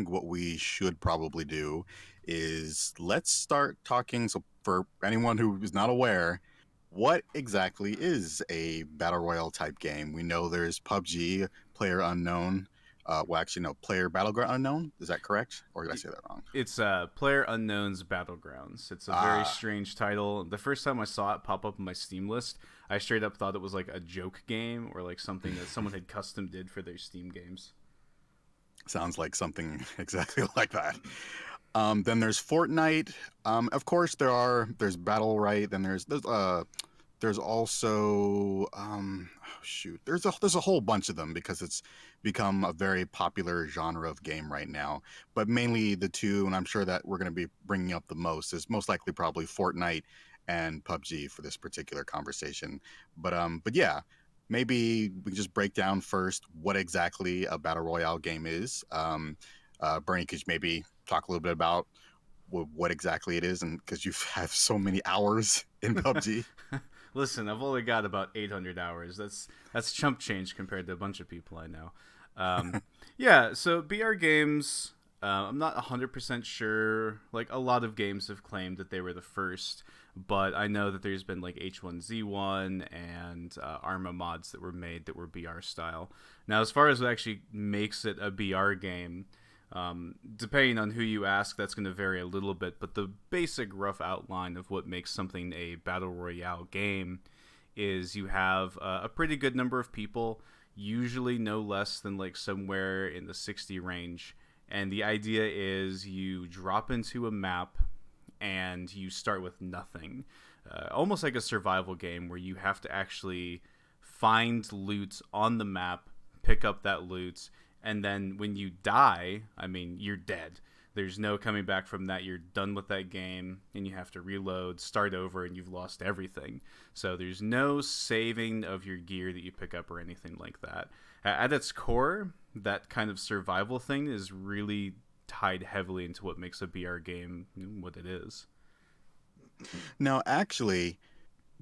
think what we should probably do is let's start talking. So, for anyone who is not aware, what exactly is a battle royale type game? We know there's PUBG, Player Unknown. Uh, well, actually, no, Player Battleground Unknown. Is that correct, or did I say that wrong? It's uh, Player Unknown's Battlegrounds. It's a very ah. strange title. The first time I saw it pop up on my Steam list, I straight up thought it was like a joke game or like something that someone had custom did for their Steam games. Sounds like something exactly like that. Um, then there's Fortnite. Um, of course, there are there's Battlerite. Then there's there's uh there's also um, oh shoot there's a there's a whole bunch of them because it's become a very popular genre of game right now. But mainly the two, and I'm sure that we're going to be bringing up the most is most likely probably Fortnite and PUBG for this particular conversation. But um, but yeah, maybe we can just break down first what exactly a battle royale game is. Um, uh, Bernie, could you maybe talk a little bit about what exactly it is, and because you have so many hours in PUBG. Listen, I've only got about 800 hours. That's that's chump change compared to a bunch of people I know. Um, yeah, so BR games. Uh, I'm not 100% sure. Like a lot of games have claimed that they were the first, but I know that there's been like H1Z1 and uh, Arma mods that were made that were BR style. Now, as far as what actually makes it a BR game, um, depending on who you ask, that's going to vary a little bit, but the basic rough outline of what makes something a battle royale game is you have uh, a pretty good number of people, usually no less than like somewhere in the 60 range. And the idea is you drop into a map and you start with nothing. Uh, almost like a survival game where you have to actually find loot on the map, pick up that loot, and then when you die, I mean, you're dead. There's no coming back from that. You're done with that game, and you have to reload, start over, and you've lost everything. So there's no saving of your gear that you pick up or anything like that. At its core, that kind of survival thing is really tied heavily into what makes a BR game what it is. Now, actually,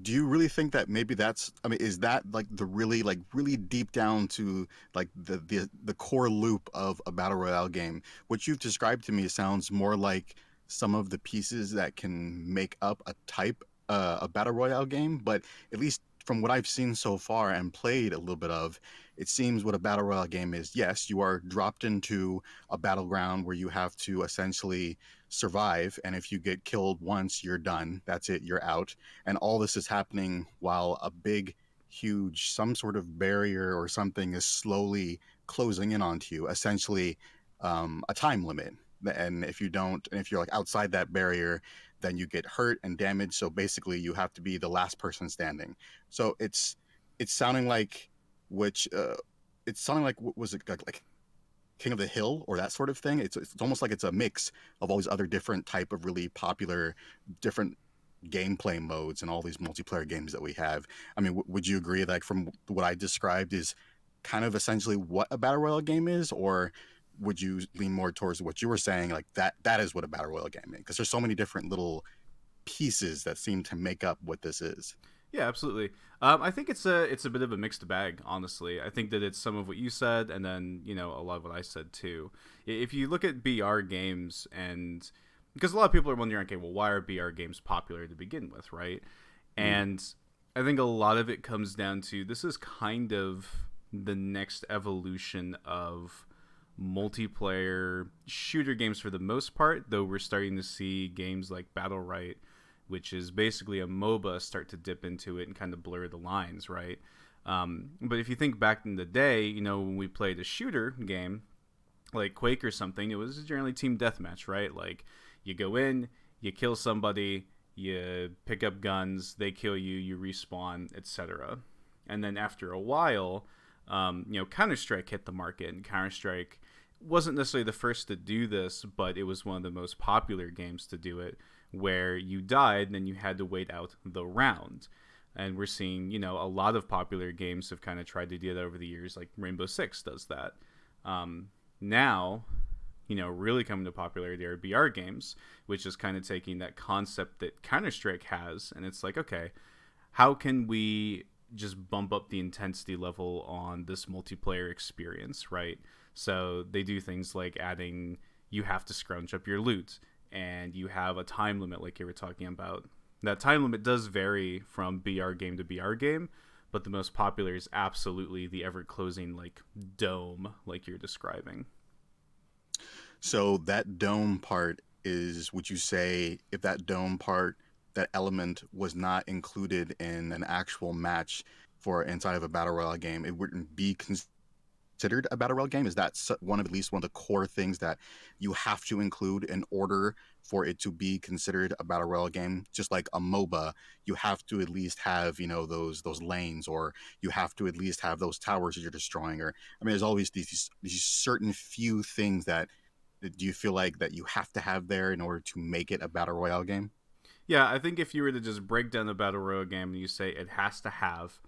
do you really think that maybe that's i mean is that like the really like really deep down to like the the, the core loop of a battle royale game what you've described to me sounds more like some of the pieces that can make up a type uh, a battle royale game but at least from what i've seen so far and played a little bit of it seems what a battle royale game is. Yes you are dropped into a battleground where you have to essentially survive and if you get killed once you're done. That's it you're out. And all this is happening while a big huge some sort of barrier or something is slowly closing in onto you essentially um, a time limit. And if you don't and if you're like outside that barrier then you get hurt and damaged so basically you have to be the last person standing so it's it's sounding like which uh, it's sounding like was it like, like King of the Hill or that sort of thing. It's it's almost like it's a mix of all these other different type of really popular different gameplay modes and all these multiplayer games that we have. I mean, w- would you agree Like from what I described is kind of essentially what a battle royale game is, or would you lean more towards what you were saying, like that that is what a battle royale game is? Because there's so many different little pieces that seem to make up what this is. Yeah, absolutely. Um, I think it's a it's a bit of a mixed bag, honestly. I think that it's some of what you said, and then you know a lot of what I said too. If you look at BR games, and because a lot of people are wondering, okay, well, why are BR games popular to begin with, right? Mm. And I think a lot of it comes down to this is kind of the next evolution of multiplayer shooter games for the most part, though we're starting to see games like Battlerite which is basically a MOBA, start to dip into it and kind of blur the lines, right? Um, but if you think back in the day, you know, when we played a shooter game like Quake or something, it was generally team deathmatch, right? Like you go in, you kill somebody, you pick up guns, they kill you, you respawn, etc. And then after a while, um, you know, Counter Strike hit the market, and Counter Strike wasn't necessarily the first to do this, but it was one of the most popular games to do it where you died and then you had to wait out the round. And we're seeing, you know, a lot of popular games have kind of tried to do that over the years, like Rainbow Six does that. Um, now, you know, really coming to popularity are BR games, which is kind of taking that concept that Counter Strike has, and it's like, okay, how can we just bump up the intensity level on this multiplayer experience, right? So they do things like adding you have to scrunch up your loot and you have a time limit like you were talking about. That time limit does vary from BR game to BR game, but the most popular is absolutely the ever closing like dome like you're describing. So that dome part is would you say if that dome part that element was not included in an actual match for inside of a battle royale game, it wouldn't be considered a battle royale game? Is that one of at least one of the core things that you have to include in order for it to be considered a battle royale game? Just like a MOBA, you have to at least have you know those those lanes, or you have to at least have those towers that you're destroying. Or I mean, there's always these these certain few things that do you feel like that you have to have there in order to make it a battle royale game? Yeah, I think if you were to just break down the battle royale game and you say it has to have,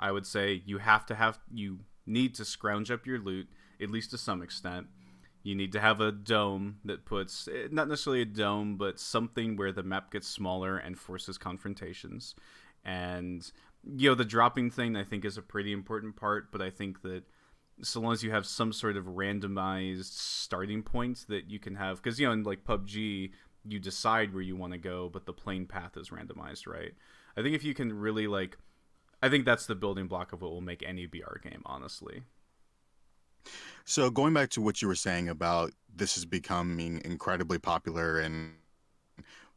I would say you have to have you need to scrounge up your loot at least to some extent. You need to have a dome that puts eh, not necessarily a dome, but something where the map gets smaller and forces confrontations. And you know the dropping thing I think is a pretty important part, but I think that so long as you have some sort of randomized starting point that you can have because you know in like PUBG you decide where you want to go, but the plane path is randomized, right? I think if you can really like, I think that's the building block of what will make any BR game, honestly. So going back to what you were saying about this is becoming incredibly popular and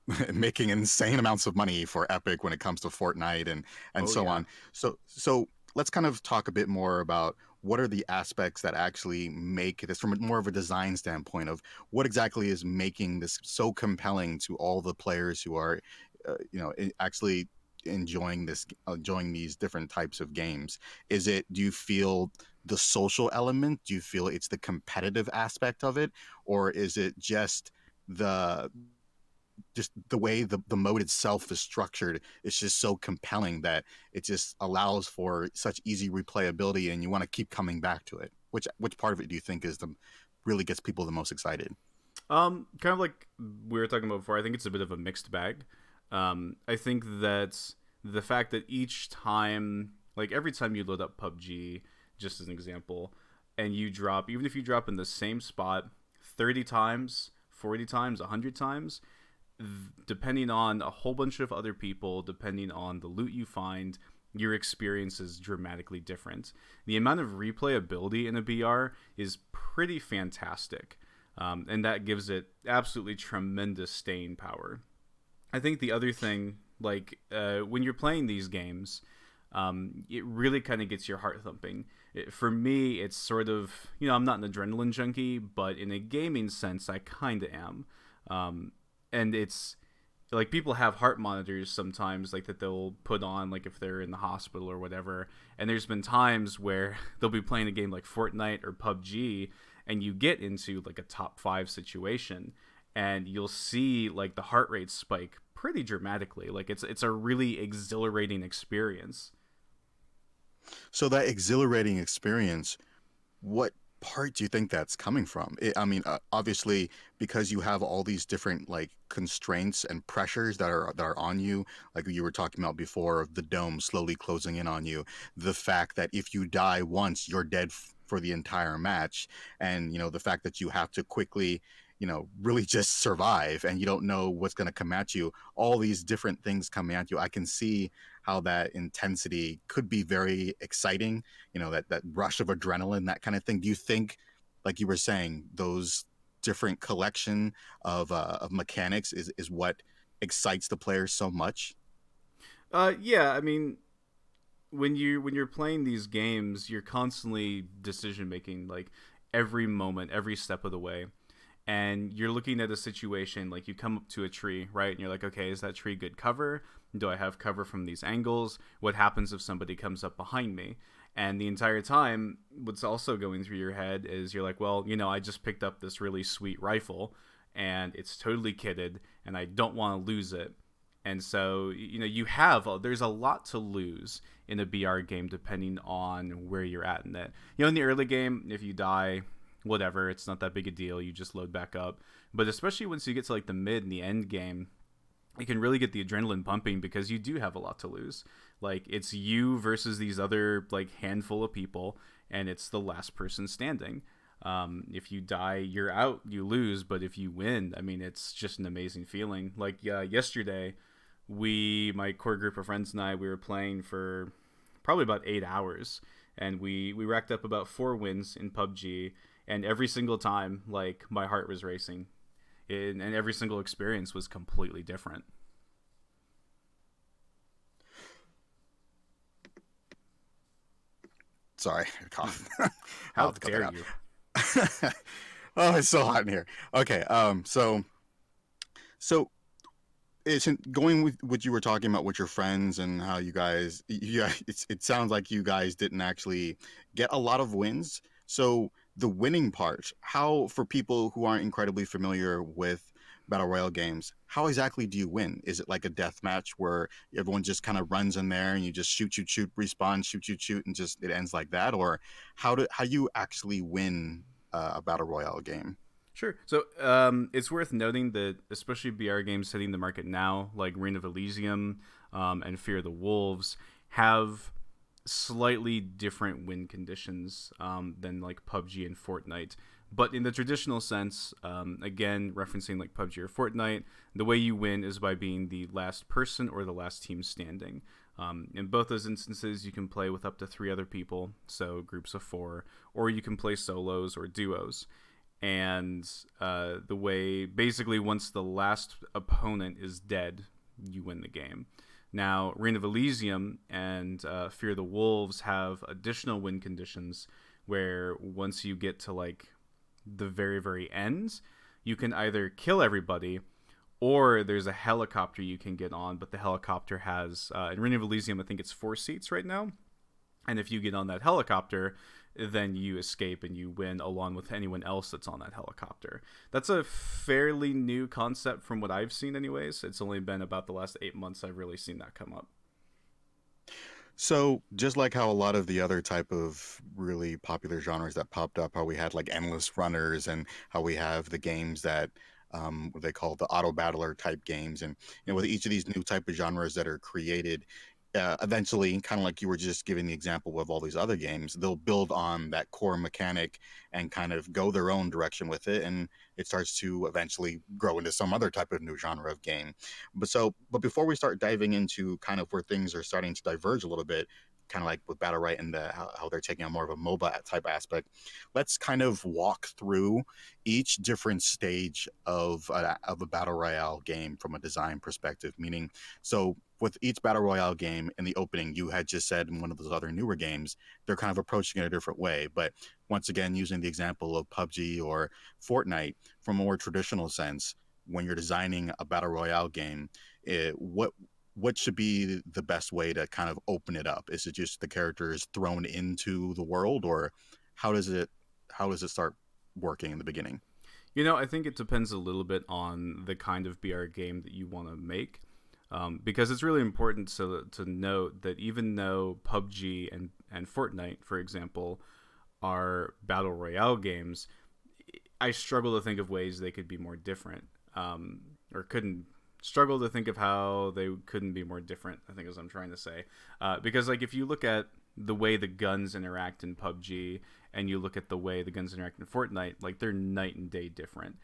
making insane amounts of money for Epic when it comes to Fortnite and and oh, so yeah. on. So so let's kind of talk a bit more about what are the aspects that actually make this from more of a design standpoint of what exactly is making this so compelling to all the players who are uh, you know actually enjoying this enjoying these different types of games? Is it do you feel the social element? Do you feel it's the competitive aspect of it? Or is it just the just the way the, the mode itself is structured it's just so compelling that it just allows for such easy replayability and you want to keep coming back to it? Which which part of it do you think is the really gets people the most excited? Um kind of like we were talking about before i think it's a bit of a mixed bag um i think that the fact that each time like every time you load up pubg just as an example and you drop even if you drop in the same spot 30 times 40 times 100 times depending on a whole bunch of other people, depending on the loot you find, your experience is dramatically different. The amount of replayability in a BR is pretty fantastic, um, and that gives it absolutely tremendous staying power. I think the other thing, like uh, when you're playing these games, um, it really kind of gets your heart thumping. It, for me, it's sort of, you know, I'm not an adrenaline junkie, but in a gaming sense, I kind of am. Um, and it's like people have heart monitors sometimes like that they'll put on like if they're in the hospital or whatever and there's been times where they'll be playing a game like Fortnite or PUBG and you get into like a top 5 situation and you'll see like the heart rate spike pretty dramatically like it's it's a really exhilarating experience so that exhilarating experience what part do you think that's coming from? It, I mean, uh, obviously, because you have all these different like constraints and pressures that are that are on you, like you were talking about before, of the dome slowly closing in on you. The fact that if you die once, you're dead f- for the entire match, and you know the fact that you have to quickly you know really just survive and you don't know what's going to come at you. All these different things coming at you. I can see how that intensity could be very exciting you know that that rush of adrenaline that kind of thing. Do you think like you were saying those different collection of uh, of mechanics is is what excites the players so much? Uh yeah i mean when you when you're playing these games you're constantly decision making like every moment every step of the way and you're looking at a situation like you come up to a tree right and you're like okay is that tree good cover? Do i have cover from these angles? What happens if somebody comes up behind me? And the entire time what's also going through your head is you're like well you know i just picked up this really sweet rifle and it's totally kitted and i don't want to lose it. And so you know you have there's a lot to lose in a br game depending on where you're at in it. You know in the early game if you die whatever, it's not that big a deal. You just load back up. But especially once you get to like the mid and the end game, it can really get the adrenaline pumping because you do have a lot to lose. Like it's you versus these other like handful of people, and it's the last person standing. Um, if you die, you're out, you lose. But if you win, I mean, it's just an amazing feeling. Like uh, yesterday, we, my core group of friends and I, we were playing for probably about eight hours, and we we racked up about four wins in PUBG. And every single time, like my heart was racing, and, and every single experience was completely different. Sorry, cough. How dare you? oh, it's so hot in here. Okay, um, so, so it's going with what you were talking about with your friends and how you guys, yeah, it's it sounds like you guys didn't actually get a lot of wins. So the winning part, how for people who aren't incredibly familiar with battle royale games, how exactly do you win? Is it like a death match where everyone just kind of runs in there and you just shoot, shoot, shoot, respawn, shoot, shoot, shoot, and just it ends like that, or how do how you actually win uh, a battle royale game? Sure. So um, it's worth noting that especially BR games hitting the market now, like Ring of Elysium um, and Fear the Wolves, have slightly different win conditions um, than like PUBG and Fortnite. But in the traditional sense, um, again, referencing like PUBG or Fortnite, the way you win is by being the last person or the last team standing. Um, in both those instances, you can play with up to three other people, so groups of four, or you can play solos or duos. And uh, the way, basically, once the last opponent is dead, you win the game. Now, Ring of Elysium and uh, Fear the Wolves have additional win conditions where once you get to like the very very end, you can either kill everybody or there's a helicopter you can get on, but the helicopter has uh, in Ring of Elysium I think it's four seats right now, and if you get on that helicopter, then you escape and you win along with anyone else that's on that helicopter. That's a fairly new concept from what I've seen, anyways. It's only been about the last eight months I've really seen that come up. So just like how a lot of the other type of really popular genres that popped up, how we had like endless runners and how we have the games that um, what they call the auto battler type games, and you know with each of these new type of genres that are created, uh, eventually, kind of like you were just giving the example of all these other games, they'll build on that core mechanic and kind of go their own direction with it, and it starts to eventually grow into some other type of new genre of game. But so, but before we start diving into kind of where things are starting to diverge a little bit, kind of like with Battlerite and the, how, how, they're taking on more of a MOBA type aspect. Let's kind of walk through each different stage of a, of a battle royale game from a design perspective. Meaning, so with each battle royale game in the opening, you had just said in one of those other newer games, they're kind of approaching it a different way. But once again, using the example of PUBG or Fortnite from a more traditional sense, when you're designing a battle royale game, it, what what should be the best way to kind of open it up? Is it just the characters thrown into the world, or how does it how does it start working in the beginning? You know, I think it depends a little bit on the kind of BR game that you want to make. Um, because it's really important to, to note that even though PUBG and, and Fortnite, for example, are battle royale games, I struggle to think of ways they could be more different, um, or couldn't struggle to think of how they couldn't be more different. I think is what I'm trying to say, uh, because like if you look at the way the guns interact in PUBG and you look at the way the guns interact in Fortnite, like they're night and day different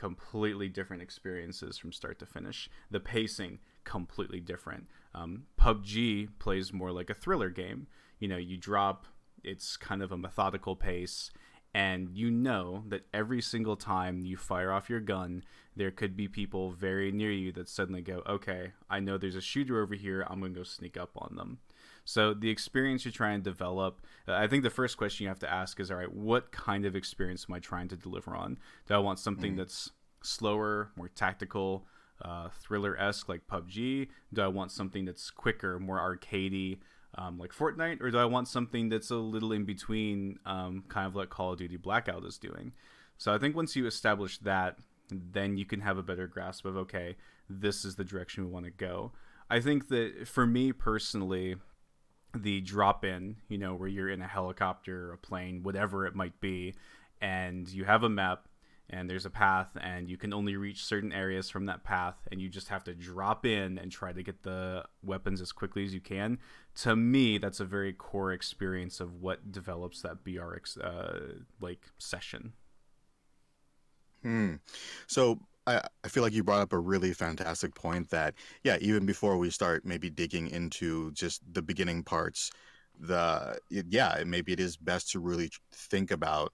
completely different experiences from start to finish. The pacing completely different. Um, PUBG plays more like a thriller game. You know, you drop, it's kind of a methodical pace, and you know that every single time you fire off your gun, there could be people very near you that suddenly go, okay, I know there's a shooter over here, I'm going to go sneak up on them. So the experience you're trying to develop, uh, I think the first question you have to ask is, all right, what kind of experience am I trying to deliver on? Do I want something mm. that's slower, more tactical, uh, thriller esque like PUBG? Do I want something that's quicker, more arcadey, um, like Fortnite, or do I want something that's a little in between, um, kind of like Call of Duty Blackout is doing? So I think once you establish that, then you can have a better grasp of okay, this is the direction we want to go. I think that for me personally, the drop in, you know, where you're in a helicopter, a plane, whatever it might be, and you have a map and there's a path and you can only reach certain areas from that path and you just have to drop in and try to get the weapons as quickly as you can to me that's a very core experience of what develops that br uh, like session hmm. so I, I feel like you brought up a really fantastic point that yeah even before we start maybe digging into just the beginning parts the yeah maybe it is best to really think about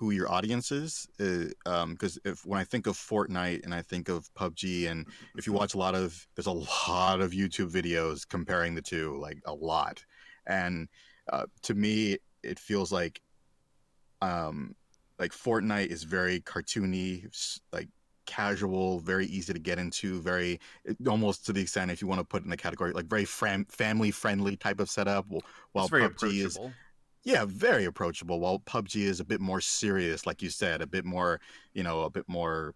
who your audience is because uh, um, if when i think of fortnite and i think of pubg and if you watch a lot of there's a lot of youtube videos comparing the two like a lot and uh, to me it feels like um like fortnite is very cartoony like casual, very easy to get into, very almost to the extent if you want to put in a category like very fam- family friendly type of setup. While PUBG is yeah, very approachable. While PUBG is a bit more serious, like you said, a bit more you know, a bit more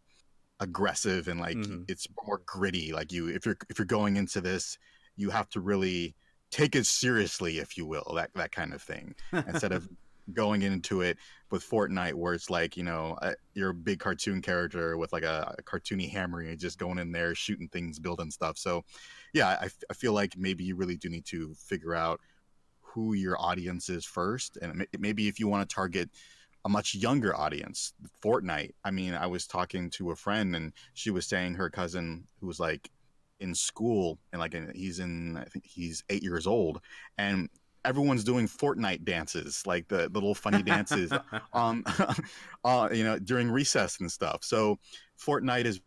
aggressive and like mm-hmm. it's more gritty. Like you, if you're if you're going into this, you have to really take it seriously, if you will, that that kind of thing, instead of going into it with Fortnite, where it's like you know a, you're a big cartoon character with like a, a, cartoony hammer, and just going in there shooting things, building stuff. So, yeah, I, I feel like maybe you really do need to figure out who your audience is first, and maybe if you want to target a much younger audience, Fortnite. I mean, I was talking to a friend, and she was saying her cousin who was like in school and like he's in I think he's eight years old, and everyone's doing Fortnite dances, like the, the little funny dances, um, uh, you know, during recess and stuff. So Fortnite is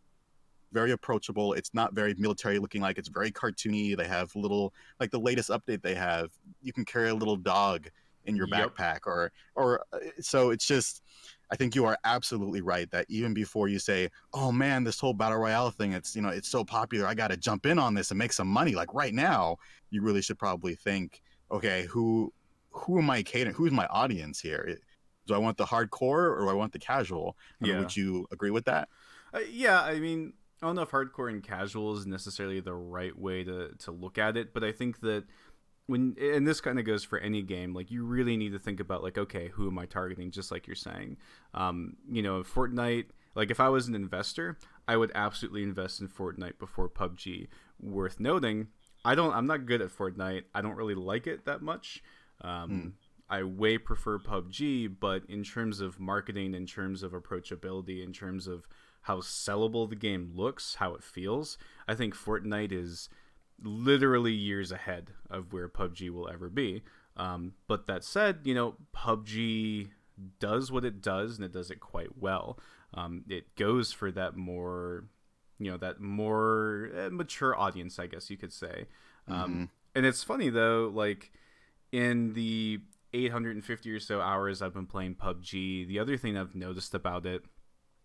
very approachable. It's not very military looking like it's very cartoony. They have little like the latest update they have, you can carry a little dog in your yep. backpack or or uh, so it's just I think you are absolutely right that even before you say, "Oh man, this whole battle royale thing, it's you know, it's so popular. I got to jump in on this and make some money." Like right now, you really should probably think, okay, who who am I catering? Who's my audience here? Do I want the hardcore or do I want the casual? Yeah. Would you agree with that? Uh, yeah, I mean, I don't know if hardcore and casual is necessarily the right way to to look at it, but I think that when and this kind of goes for any game, like you really need to think about like, okay, who am I targeting? Just like you're saying, um, you know, Fortnite. Like if I was an investor, I would absolutely invest in Fortnite before PUBG. Worth noting, I don't. I'm not good at Fortnite. I don't really like it that much. Um, mm. I way prefer PUBG, but in terms of marketing, in terms of approachability, in terms of how sellable the game looks, how it feels, I think Fortnite is literally years ahead of where PUBG will ever be. Um, but that said, you know, PUBG does what it does, and it does it quite well. Um, it goes for that more you know that more uh, mature audience, I guess you could say. Um, mm-hmm. And it's funny though, like in the 850 or so hours I've been playing PUBG, the other thing I've noticed about it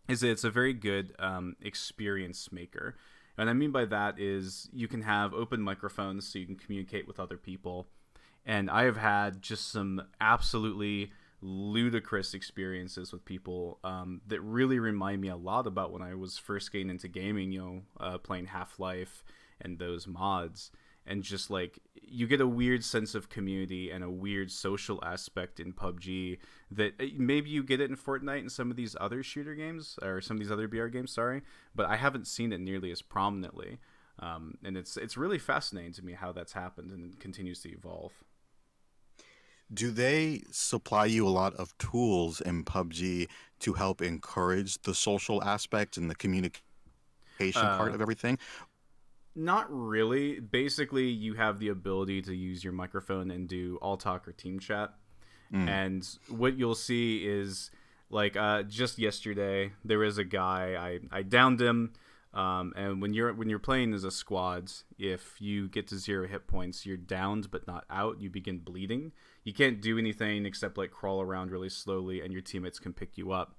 is that it's a very good um, experience maker. And I mean by that is you can have open microphones so you can communicate with other people. And I have had just some absolutely ludicrous experiences with people um, that really remind me a lot about when I was first getting into gaming, you know, uh, playing Half Life and those mods. And just like you get a weird sense of community and a weird social aspect in PUBG that uh, maybe you get it in Fortnite and some of these other shooter games or some of these other BR games, sorry, but I haven't seen it nearly as prominently. Um, and it's it's really fascinating to me how that's happened and continues to evolve do they supply you a lot of tools in PUBG to help encourage the social aspect and the communication uh, part of everything? Not really. Basically, you have the ability to use your microphone and do all talk or team chat. Mm. And what you'll see is like uh, just yesterday, there was a guy, I, I downed him. Um, and when you're when you're playing as a squad, if you get to zero hit points, you're downed but not out. You begin bleeding, you can't do anything except like crawl around really slowly and your teammates can pick you up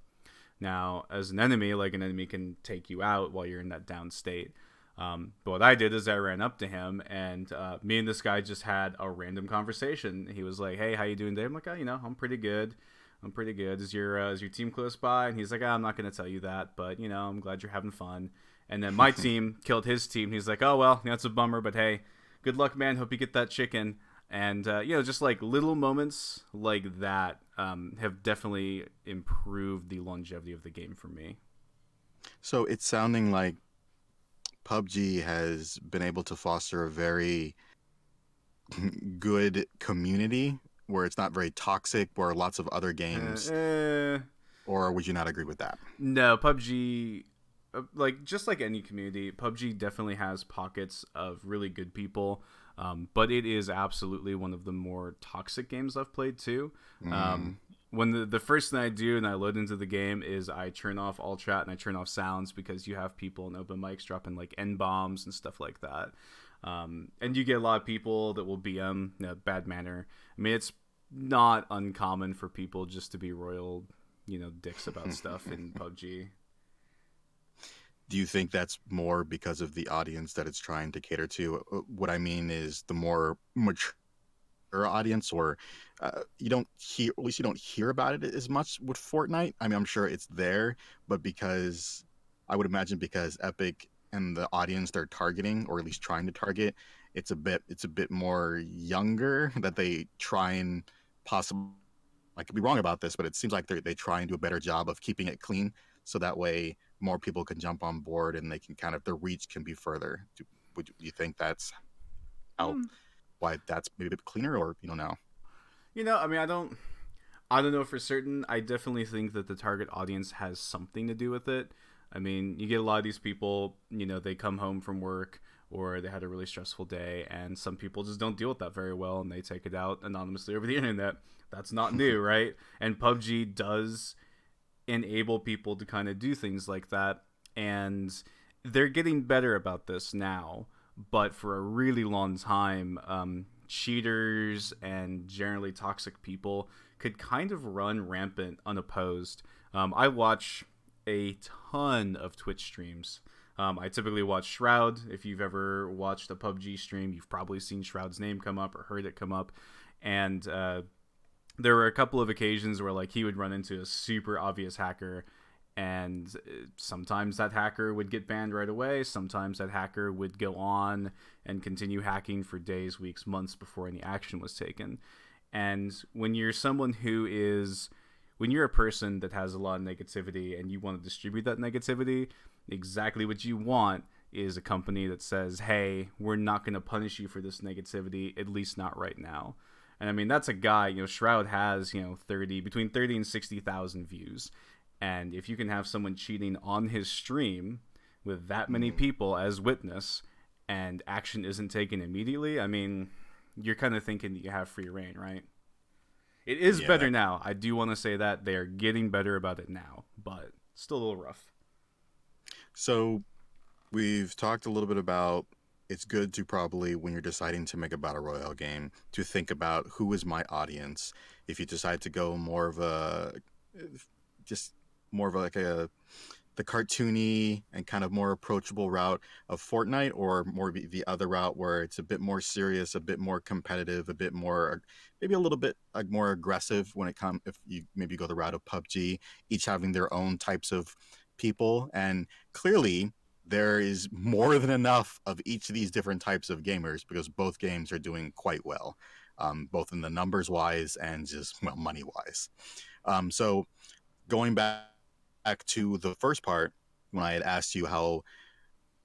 now as an enemy like an enemy can take you out while you're in that down state um, but what i did is i ran up to him and uh, me and this guy just had a random conversation. He was like hey how you doing today i'm like oh you know i'm pretty good. I'm pretty good. Is your uh, is your team close by? And he's like oh, i'm not going to tell you that but you know i'm glad you're having fun. And then my team killed his team. He's like oh well that's a bummer but hey good luck man. Hope you get that chicken. And uh, you know just like little moments like that um, have definitely improved the longevity of the game for me. So it's sounding like PUBG has been able to foster a very good community where it's not very toxic, where lots of other games, Uh, eh, or would you not agree with that? no pubg uh, like just like any community pubg definitely has pockets of really good people um, but it is absolutely one of the more toxic games i've played too. Um, when the, the first thing i do and i load into the game is i turn off all chat and i turn off sounds because you have people in open mics dropping like n bombs and stuff like that. Um, and you get a lot of people that will bm in a bad manner. I mean it's not uncommon for people just to be royal you know dicks about stuff in pubg Do you think that's more because of the audience that it's trying to cater to? Uh, What I mean is the more mature audience, or uh, you don't hear, at least you don't hear about it as much with Fortnite. I mean, I'm sure it's there, but because I would imagine because Epic and the audience they're targeting, or at least trying to target, it's a bit, it's a bit more younger that they try and possibly. I could be wrong about this, but it seems like they they try and do a better job of keeping it clean, so that way more people can jump on board and they can kind of their reach can be further. Do, would you, think that's how Hmm. why that's maybe a bit cleaner, or you don't know? You know, I mean, I don't, I don't know for certain. I definitely think that the target audience has something to do with it. I mean, you get a lot of these people. You know, they come home from work or they had a really stressful day, and some people just don't deal with that very well, and they take it out anonymously over the internet. That's not new, right? And PUBG does enable people to kind of do things like that, and they're getting better about this now. But for a really long time, um, cheaters and generally toxic people could kind of run rampant unopposed. Um, I watch a ton of Twitch streams. Um, I typically watch Shroud. If you've ever watched a PUBG stream, you've probably seen Shroud's name come up or heard it come up. And uh, there were a couple of occasions where like he would run into a super obvious hacker and uh, sometimes that hacker would get banned right away. Sometimes that hacker would go on and continue hacking for days weeks months before any action was taken. And when you're someone who is when you're a person that has a lot of negativity and you want to distribute that negativity exactly what you want is a company that says hey we're not going to punish you for this negativity at least not right now. And I mean, that's a guy, you know, Shroud has, you know, 30, between 30 and 60,000 views. And if you can have someone cheating on his stream with that many mm. people as witness and action isn't taken immediately, I mean, you're kind of thinking that you have free reign, right? It is Yeah, better that- now. I do want to say that they are getting better about it now, but still a little rough. So we've talked a little bit about it's good to probably when you're deciding to make a battle royale game to think about who is my audience. If you decide to go more of a just more of like a the cartoony and kind of more approachable route of Fortnite, or more the other route where it's a bit more serious, a bit more competitive, a bit more maybe a little bit like more aggressive when it comes if you maybe go the route of PUBG, each having their own types of people. And clearly there is more than enough of each of these different types of gamers because both games are doing quite well um, both in the numbers wise and just well money wise um, so going back back to the first part when i had asked you how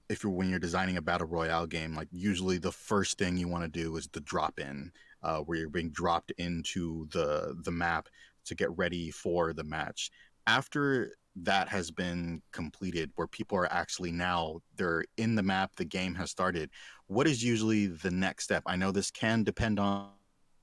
if you're when you're designing a battle royale game like usually the first thing you want to do is the drop in uh, where you're being dropped into the the map to get ready for the match. After that has been completed where people are actually now they're in the map the game has started what is usually the next step? I know this can depend on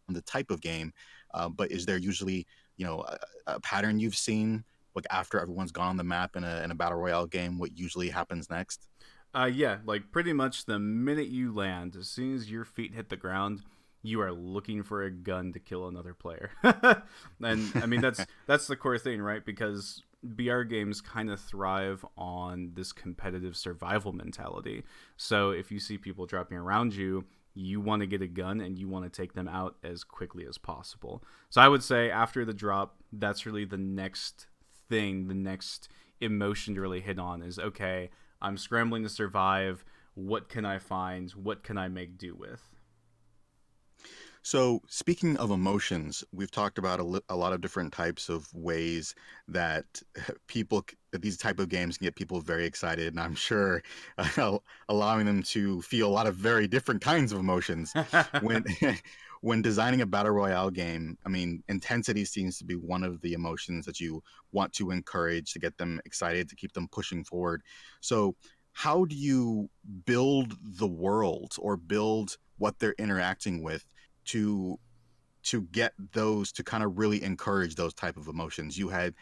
the type of game uh, but is there usually you know a, a pattern you've seen like after everyone's gone on the map in a, in a battle royale game what usually happens next Uh, yeah, like pretty much the minute you land, as soon as your feet hit the ground, you are looking for a gun to kill another player. and I mean that's that's the core thing, right? Because BR games kind of thrive on this competitive survival mentality. So if you see people dropping around you, you want to get a gun and you want to take them out as quickly as possible. So I would say after the drop, that's really the next thing, the next emotion to really hit on is okay, I'm scrambling to survive. What can I find? What can I make do with? So, speaking of emotions, we've talked about a, li- a lot of different types of ways that people, that these type of games can get people very excited, and I'm sure uh, allowing them to feel a lot of very different kinds of emotions. When when designing a battle royale game, I mean, intensity seems to be one of the emotions that you want to encourage to get them excited, to keep them pushing forward. So, how do you build the world or build what they're interacting with to to get those to kind of really encourage those type of emotions you had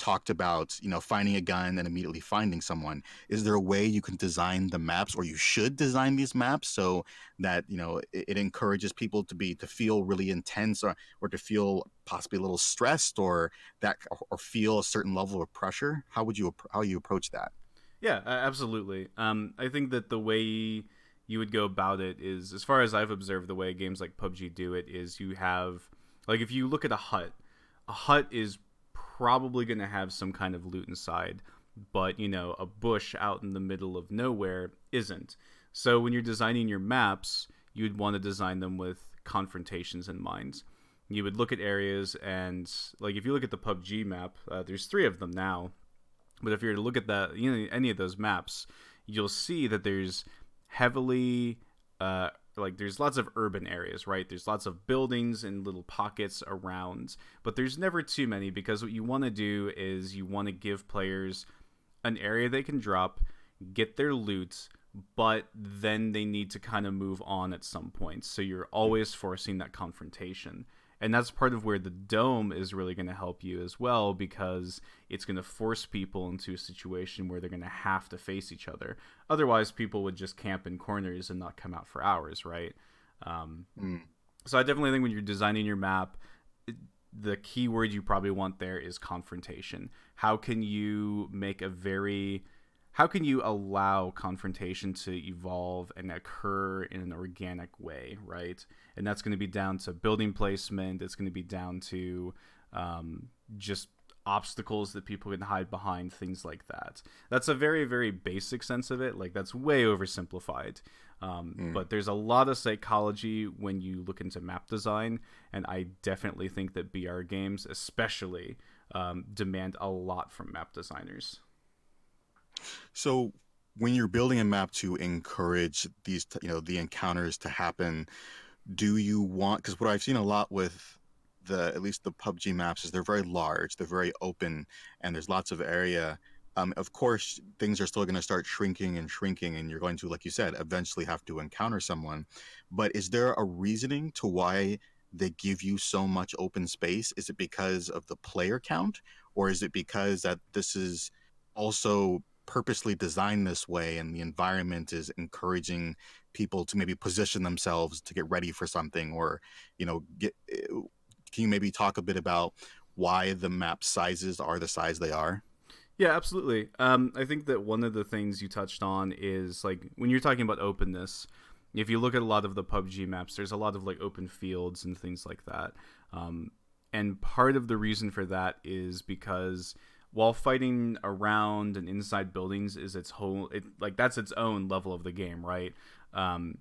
talked about you know finding a gun and immediately finding someone is there a way you can design the maps or you should design these maps so that you know it, it encourages people to be to feel really intense or, or to feel possibly a little stressed or that or, feel a certain level of pressure how would you how you approach that Yeah, absolutely. Um, I think that the way you would go about it is, as far as I've observed, the way games like PUBG do it is you have, like, if you look at a hut, a hut is probably going to have some kind of loot inside, but, you know, a bush out in the middle of nowhere isn't. So when you're designing your maps, you'd want to design them with confrontations in mind. You would look at areas and, like, if you look at the PUBG map, uh, there's three of them now but if you were to look at that, you know, any of those maps, you'll see that there's heavily, uh, like there's lots of urban areas, right? There's lots of buildings and little pockets around, but there's never too many because what you want to do is you want to give players an area they can drop, get their loot, but then they need to kind of move on at some point. So you're always forcing that confrontation and that's part of where the dome is really going to help you as well because it's going to force people into a situation where they're going to have to face each other. Otherwise people would just camp in corners and not come out for hours right? Um, Mm. so i definitely think when you're designing your map it- the key word you probably want there is confrontation. How can you make a very how can you allow confrontation to evolve and occur in an organic way right? And that's going to be down to building placement it's going to be down to um, just obstacles that people can hide behind things like that. That's a very very basic sense of it like that's way oversimplified. Um, but there's a lot of psychology when you look into map design and i definitely think that br games especially um, demand a lot from map designers So when you're building a map to encourage these, you know, the encounters to happen, do you want? Because what I've seen a lot with the, at least the PUBG maps, is they're very large, they're very open, and there's lots of area. Um, of course, things are still going to start shrinking and shrinking, and you're going to, like you said, eventually have to encounter someone. But is there a reasoning to why they give you so much open space? Is it because of the player count, or is it because that this is also purposely designed this way and the environment is encouraging people to maybe position themselves to get ready for something or you know get eh, can you maybe talk a bit about why the map sizes are the size they are Yeah, absolutely. Um, I think that one of the things you touched on is like when you're talking about openness. If you look at a lot of the PUBG maps, there's a lot of like open fields and things like that. Um, and part of the reason for that is because while fighting around and inside buildings is its whole, it like that's its own level of the game, right? Um,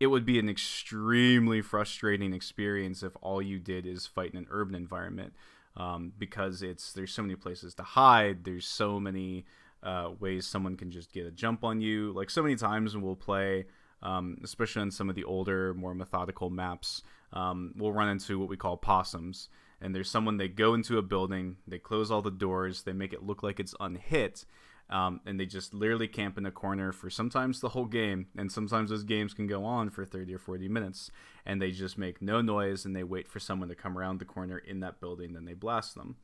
it would be an extremely frustrating experience if all you did is fight in an urban environment um, because it's there's so many places to hide there's so many uh, ways someone can just get a jump on you like so many times when we'll play um, especially on some of the older more methodical maps um, we'll run into what we call possums and there's someone they go into a building they close all the doors they make it look like it's unhit um, and they just literally camp in a corner for sometimes the whole game, and sometimes those games can go on for 30 or 40 minutes, and they just make no noise and they wait for someone to come around the corner in that building, then they blast them.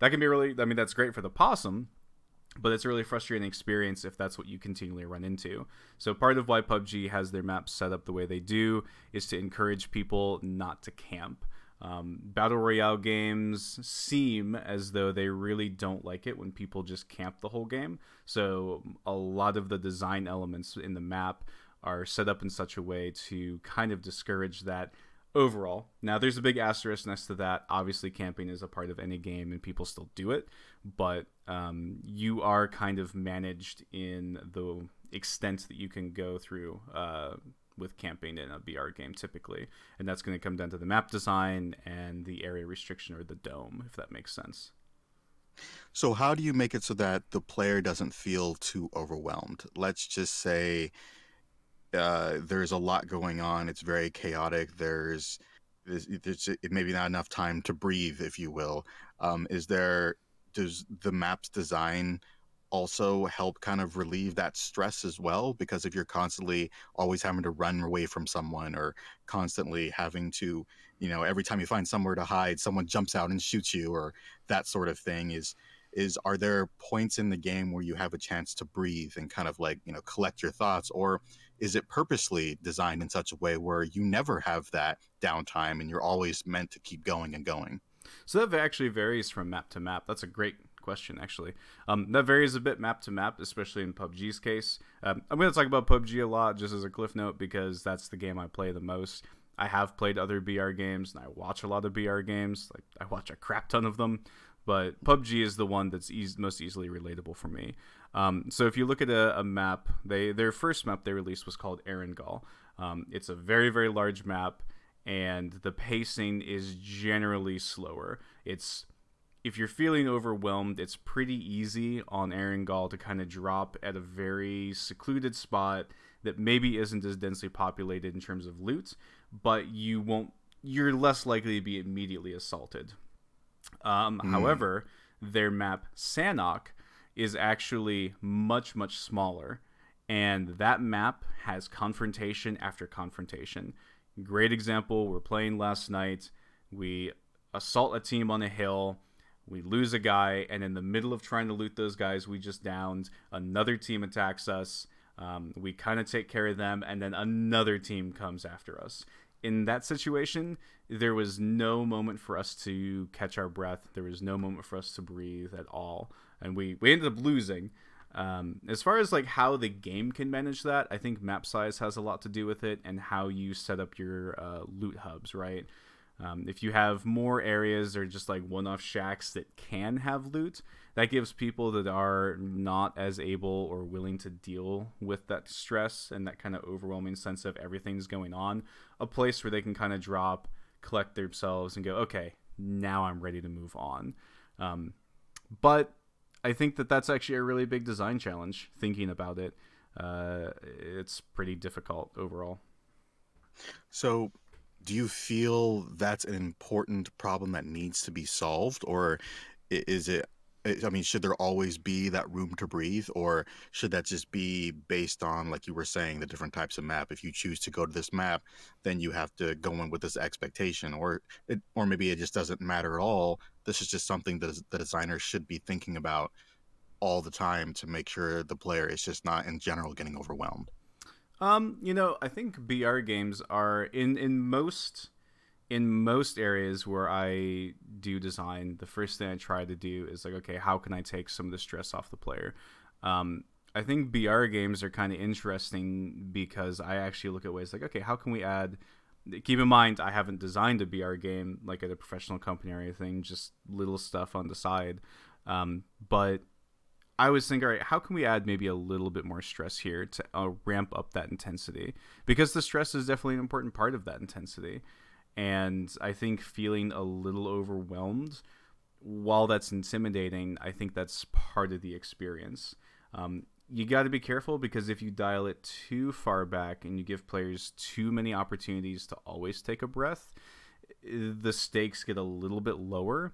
That can be really, I mean, that's great for the possum, but it's a really frustrating experience if that's what you continually run into. So part of why PUBG has their maps set up the way they do is to encourage people not to camp. Um, battle royale games seem as though they really don't like it when people just camp the whole game. So a lot of the design elements in the map are set up in such a way to kind of discourage that overall. Now, there's a big asterisk next to that. Obviously, camping is a part of any game, and people still do it, but um, you are kind of managed in the extent that you can go through uh, with camping in a BR game typically, and that's going to come down to the map design and the area restriction or the dome, if that makes sense. So, how do you make it so that the player doesn't feel too overwhelmed? Let's just say uh, there's a lot going on. It's very chaotic. There's, there's, there's maybe not enough time to breathe, if you will. Um, is there does the map's design also help kind of relieve that stress as well? Because if you're constantly always having to run away from someone or constantly having to, you know, every time you find somewhere to hide, someone jumps out and shoots you or that sort of thing is is are there points in the game where you have a chance to breathe and kind of like, you know, collect your thoughts or is it purposely designed in such a way where you never have that downtime and you're always meant to keep going and going? So that actually varies from map to map. That's a great question, actually. Um, that varies a bit map to map, especially in PUBG's case. Um, I'm going to talk about PUBG a lot just as a cliff note because that's the game I play the most. I have played other BR games and I watch a lot of BR games. Like I watch a crap ton of them, but PUBG is the one that's e- most easily relatable for me. Um, so if you look at a, a, map, they their first map they released was called Erangel. Um, it's a very very large map and the pacing is generally slower. It's if you're feeling overwhelmed, it's pretty easy on Erangel to kind of drop at a very secluded spot that maybe isn't as densely populated in terms of loot, but you won't. You're less likely to be immediately assaulted. Um, mm. However, their map Sanhok is actually much much smaller, and that map has confrontation after confrontation. Great example. We're playing last night. We assault a team on a hill. We lose a guy, and in the middle of trying to loot those guys we just downed, another team attacks us. Um, we kind of take care of them, and then another team comes after us. In that situation, there was no moment for us to catch our breath. There was no moment for us to breathe at all, and we we ended up losing. Um, as far as like how the game can manage that, I think map size has a lot to do with it and how you set up your uh, loot hubs, right? Um, if you have more areas or just like one-off shacks that can have loot, that gives people that are not as able or willing to deal with that stress and that kind of overwhelming sense of everything's going on a place where they can kind of drop, collect themselves, and go, okay, now I'm ready to move on. Um, but I think that that's actually a really big design challenge. Thinking about it, uh, it's pretty difficult overall. So, do you feel that's an important problem that needs to be solved, or is it I mean, should there always be that room to breathe, or should that just be based on, like you were saying, the different types of map? If you choose to go to this map, then you have to go in with this expectation, or it, or maybe it just doesn't matter at all. This is just something that the designers should be thinking about all the time to make sure the player is just not, in general, getting overwhelmed. Um, you know, I think BR games are in in most in most areas where I do design, the first thing I try to do is like, okay, how can I take some of the stress off the player? Um, I think BR games are kind of interesting because I actually look at ways like, okay, how can we add? Keep in mind, I haven't designed a BR game like at a professional company or anything, just little stuff on the side. Um, but I was thinking, all right, how can we add maybe a little bit more stress here to uh, ramp up that intensity? Because the stress is definitely an important part of that intensity and I think feeling a little overwhelmed, while that's intimidating, I think that's part of the experience. Um, you got to be careful because if you dial it too far back and you give players too many opportunities to always take a breath, the stakes get a little bit lower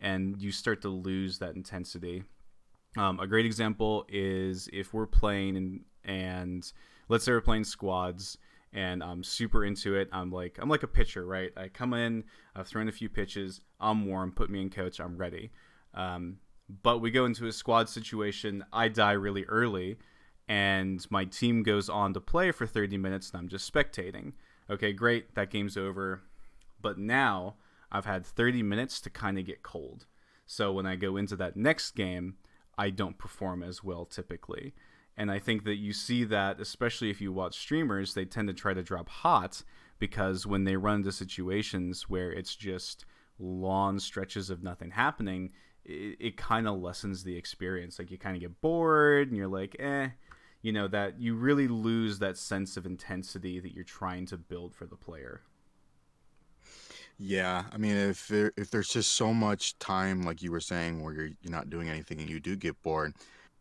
and you start to lose that intensity. Um, a great example is if we're playing and, and let's say we're playing squads and I'm super into it. I'm like I'm like a pitcher, right? I come in, I've thrown a few pitches, I'm warm, put me in coach, I'm ready. Um, but we go into a squad situation, I die really early, and my team goes on to play for 30 minutes, and I'm just spectating. Okay, great, that game's over. But now I've had 30 minutes to kind of get cold. So when I go into that next game, I don't perform as well typically. And I think that you see that, especially if you watch streamers, they tend to try to drop hot because when they run into situations where it's just long stretches of nothing happening, it, it kind of lessens the experience. Like you kind of get bored and you're like, eh, you know that you really lose that sense of intensity that you're trying to build for the player. Yeah, I mean, if there, if there's just so much time, like you were saying, where you're you're not doing anything and you do get bored,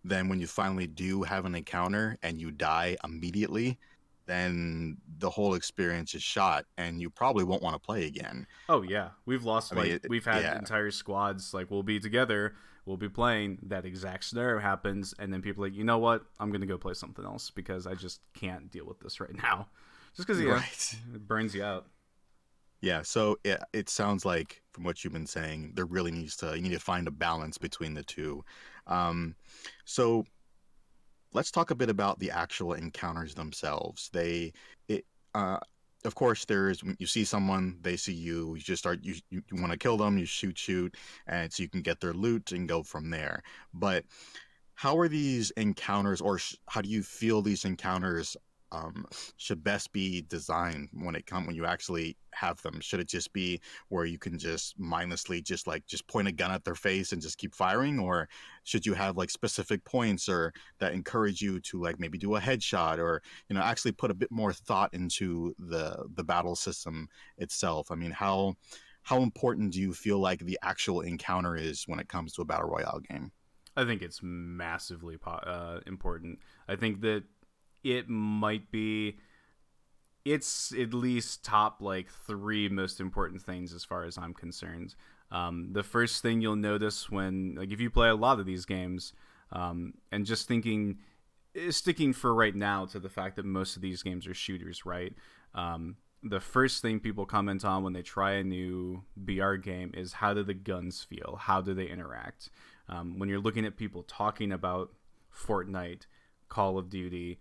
then when you finally do have an encounter and you die immediately, then the whole experience is shot, and you probably won't want to play again. Oh yeah, we've lost I mean, like it- we've had yeah. entire squads like we'll be together, we'll be playing. That exact scenario happens, and then people are like, you know what? I'm gonna go play something else because I just can't deal with this right now. Just because Right. it burns you out. Yeah, so it, it sounds like from what you've been saying, there really needs to you need to find a balance between the two. Um, so let's talk a bit about the actual encounters themselves. They, it, uh, of course, there's you see someone, they see you, you just start you you, you want to kill them, you shoot shoot, and so you can get their loot and go from there. But how are these encounters, or sh- how do you feel these encounters um, should best be designed when it come when you actually have them? Should it just be where you can just mindlessly just like just point a gun at their face and just keep firing, or should you have like specific points or that encourage you to like maybe do a headshot or you know actually put a bit more thought into the the battle system itself? I mean, how how important do you feel like the actual encounter is when it comes to a battle royale game? I think it's massively po- uh, important. I think that it might be it's at least top like three most important things as far as I'm concerned. Um, the first thing you'll notice when like if you play a lot of these games, um, and just thinking eh, sticking for right now to the fact that most of these games are shooters, right? Um, the first thing people comment on when they try a new BR game is how do the guns feel? How do they interact? Um, when you're looking at people talking about Fortnite, Call of Duty,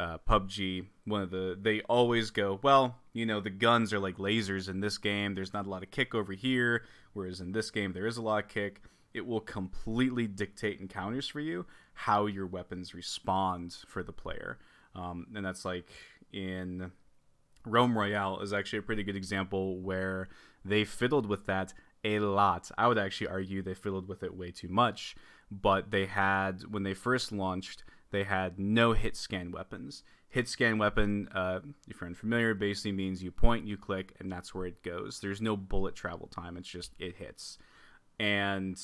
uh, PUBG, one of the they always go, well, you know, the guns are like lasers in this game. There's not a lot of kick over here, whereas in this game there is a lot of kick. It will completely dictate encounters for you how your weapons respond for the player, um, and that's like in Realm Royale is actually a pretty good example where they fiddled with that a lot. I would actually argue they fiddled with it way too much, but they had when they first launched, they had no hit scan weapons. Hit scan weapon, uh, if you're unfamiliar, basically means you point, you click, and that's where it goes. There's no bullet travel time. It's just it hits, and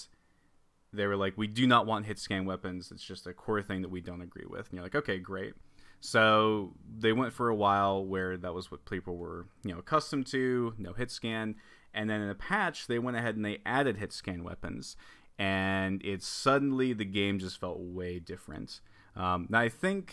they were like, we do not want hit scan weapons. It's just a core thing that we don't agree with. And you're like, okay, great. So they went for a while where that was what people were, you know, accustomed to, no hit scan. And then in a patch, they went ahead and they added hit scan weapons. And it suddenly the game just felt way different. Um, now I think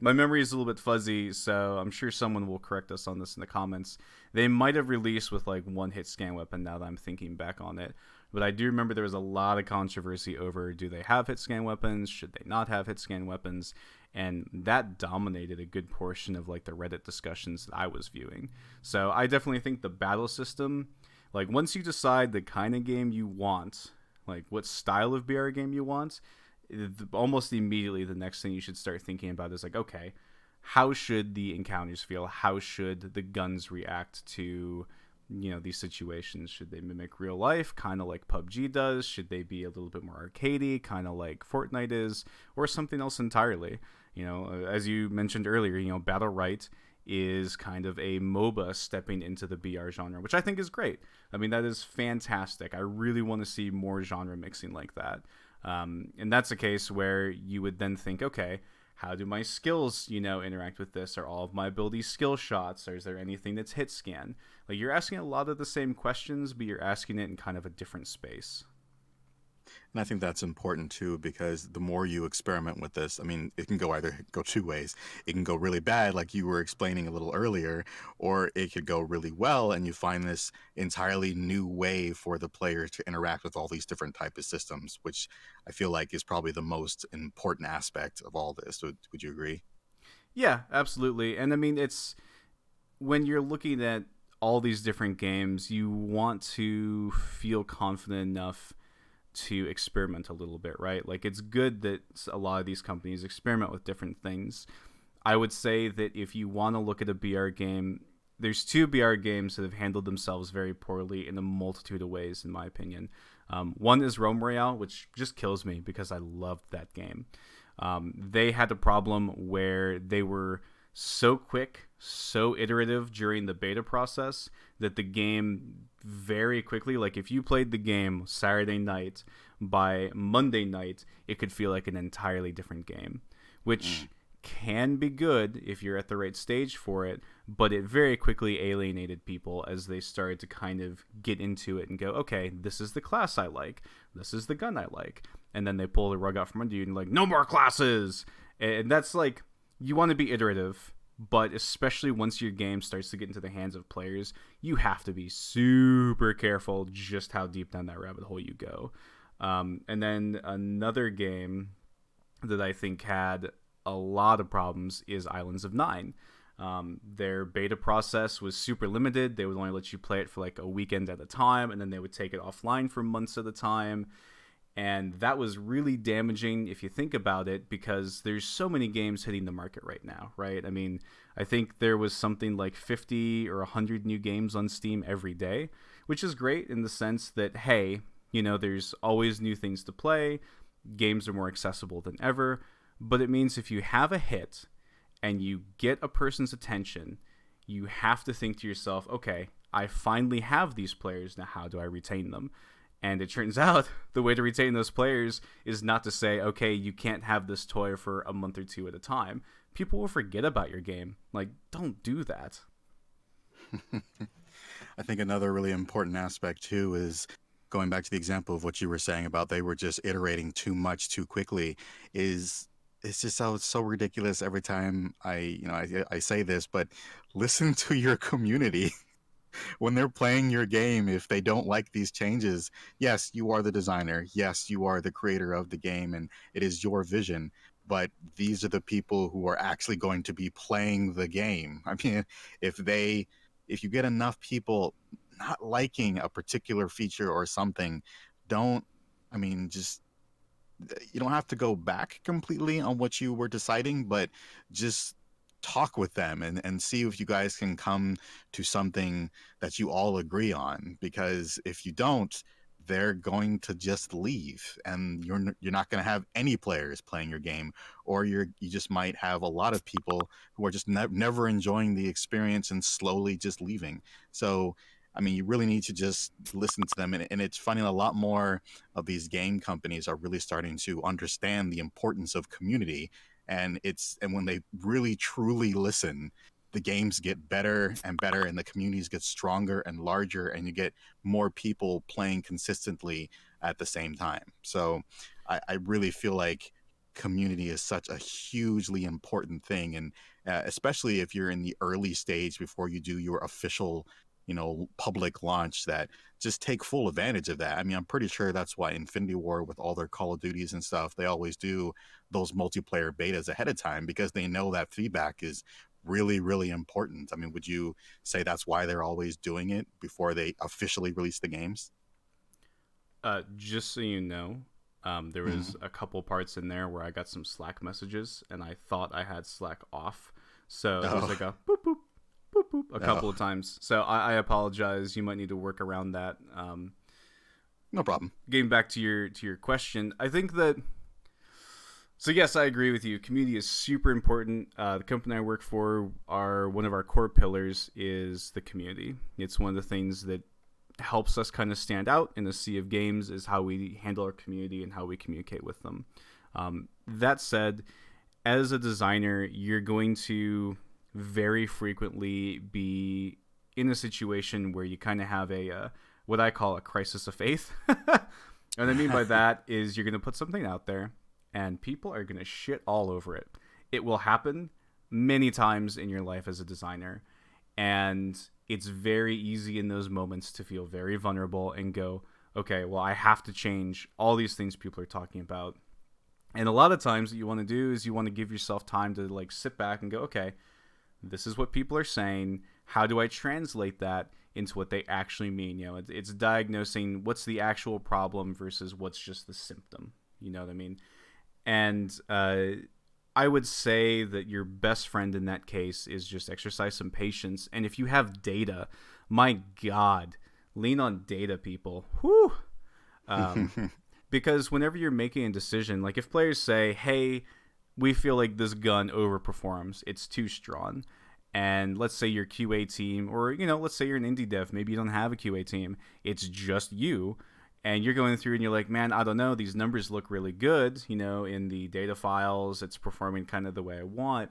my memory is a little bit fuzzy, so I'm sure someone will correct us on this in the comments. They might have released with like one hit scan weapon now that I'm thinking back on it. But I do remember there was a lot of controversy over do they have hit scan weapons? Should they not have hit scan weapons? And that dominated a good portion of like the Reddit discussions that I was viewing. So I definitely think the battle system, like once you decide the kind of game you want, like what style of BR game you want, almost immediately the next thing you should start thinking about is like, okay, how should the encounters feel? How should the guns react to you know these situations? Should they mimic real life kind of like pubg does? Should they be a little bit more arcadey kind of like fortnite is or something else entirely? You know uh, as you mentioned earlier you know Battlerite is kind of a moba stepping into the br genre which i think is great. I mean that is fantastic. I really want to see more genre mixing like that um, and that's a case where you would then think okay how do my skills you know interact with this? Are all of my abilities skill shots? Or is there anything that's hit scan? Like you're asking a lot of the same questions but you're asking it in kind of a different space And I think that's important too because the more you experiment with this, I mean, it can go either go two ways. It can go really bad, like you were explaining a little earlier, or it could go really well, and you find this entirely new way for the player to interact with all these different type of systems, which I feel like is probably the most important aspect of all this. Would, would you agree? Yeah, absolutely. And I mean, it's when you're looking at all these different games, you want to feel confident enough to experiment a little bit, right? Like it's good that a lot of these companies experiment with different things. I would say that if you want to look at a BR game, there's two BR games that have handled themselves very poorly in a multitude of ways, in my opinion. Um, one is Realm Royale, which just kills me because I loved that game. Um, they had a problem where they were so quick, so iterative during the beta process that the game very quickly, like if you played the game Saturday night, by Monday night, it could feel like an entirely different game, which. Mm. can be good if you're at the right stage for it, but it very quickly alienated people as they started to kind of get into it and go, okay, this is the class I like, this is the gun I like, and then they pull the rug out from under you and like, no more classes, and that's like you want to be iterative, but especially once your game starts to get into the hands of players, you have to be super careful just how deep down that rabbit hole you go. Um, and then another game that I think had a lot of problems is Islands of Nyne. Um, their beta process was super limited. They would only let you play it for like a weekend at a time, and then they would take it offline for months at a time. And that was really damaging if you think about it, because there's so many games hitting the market right now, right? I mean, I think there was something like 50 or 100 new games on Steam every day, which is great in the sense that, hey, you know, there's always new things to play, games are more accessible than ever but it means if you have a hit and you get a person's attention, you have to think to yourself, okay, I finally have these players. Now, how do I retain them? And it turns out the way to retain those players is not to say, okay, you can't have this toy for a month or two at a time. People will forget about your game. Like, don't do that. I think another really important aspect, too, is going back to the example of what you were saying about they were just iterating too much too quickly, is it's just so so ridiculous every time I you know I, I say this, but listen to your community when they're playing your game. If they don't like these changes, yes, you are the designer. Yes, you are the creator of the game, and it is your vision. But these are the people who are actually going to be playing the game. I mean, if they if you get enough people not liking a particular feature or something, don't I mean just you don't have to go back completely on what you were deciding, but just talk with them and, and see if you guys can come to something that you all agree on. Because if you don't, they're going to just leave and you're you're not going to have any players playing your game or you're you just might have a lot of people who are just ne- never enjoying the experience and slowly just leaving so I mean, you really need to just listen to them. And, and, it's funny, a lot more of these game companies are really starting to understand the importance of community. And it's and when they really truly listen, the games get better and better, and the communities get stronger and larger, and you get more people playing consistently at the same time. So, I, I really feel like community is such a hugely important thing and uh, especially if you're in the early stage before you do your official you know public launch that just take full advantage of that. I mean, I'm pretty sure that's why Infinity Ward, with all their Call of Duties and stuff, they always do those multiplayer betas ahead of time because they know that feedback is really really important. I mean, would you say that's why they're always doing it before they officially release the games? Uh, just so you know, um, there was mm-hmm. a couple parts in there where I got some Slack messages and I thought I had Slack off. So oh. it was oh. like a boop boop boop, boop, a couple oh. of times. So I, I, apologize. You might need to work around that. Um, no problem. Getting back to your to your question, I think that. So yes, I agree with you. Community is super important. Uh, the company I work for, are one of our core pillars is the community. It's one of the things that helps us kind of stand out in the sea of games is how we handle our community and how we communicate with them. Um, that said, as a designer, you're going to very frequently be in a situation where you kind of have a uh, what I call a crisis of faith. and I mean by that is you're going to put something out there and people are going to shit all over it. It will happen many times in your life as a designer. And it's very easy in those moments to feel very vulnerable and go, okay, well, I have to change all these things people are talking about. And a lot of times, what you want to do is you want to give yourself time to like sit back and go, okay, this is what people are saying. How do I translate that into what they actually mean? You know, it's, it's diagnosing what's the actual problem versus what's just the symptom. You know what I mean? And uh, I would say that your best friend in that case is just exercise some patience. And if you have data, my God, lean on data, people. Whew. Um, because whenever you're making a decision, like if players say, hey, we feel like this gun overperforms. It's too strong. And let's say your QA team, or you know, let's say you're an indie dev, maybe you don't have a QA team. It's just you, and you're going through and you're like, man, I don't know, these numbers look really good. You know, in the data files, it's performing kind of the way I want.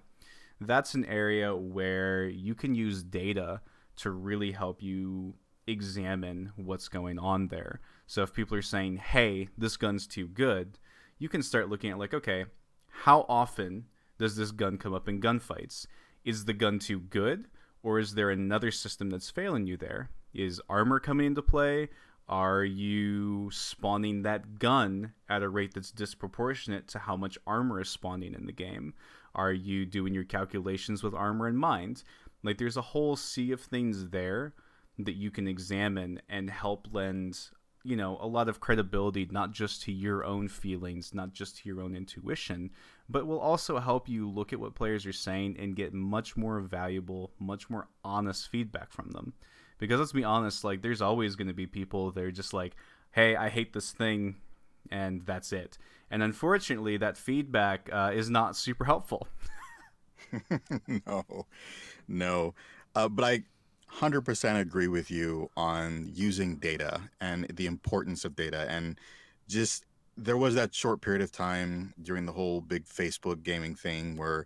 That's an area where you can use data to really help you examine what's going on there. So if people are saying, hey, this gun's too good, you can start looking at, like, okay, how often does this gun come up in gunfights? Is the gun too good? Or is there another system that's failing you there? Is armor coming into play? Are you spawning that gun at a rate that's disproportionate to how much armor is spawning in the game? Are you doing your calculations with armor in mind? Like, there's a whole sea of things there that you can examine and help lend you know a lot of credibility not just to your own feelings not just to your own intuition but will also help you look at what players are saying and get much more valuable much more honest feedback from them. Because let's be honest like there's always going to be people that are just like hey i hate this thing and that's it. And unfortunately that feedback uh, is not super helpful. No. No. Uh, but i 100% agree with you on using data and the importance of data and just there was that short period of time during the whole big Facebook gaming thing where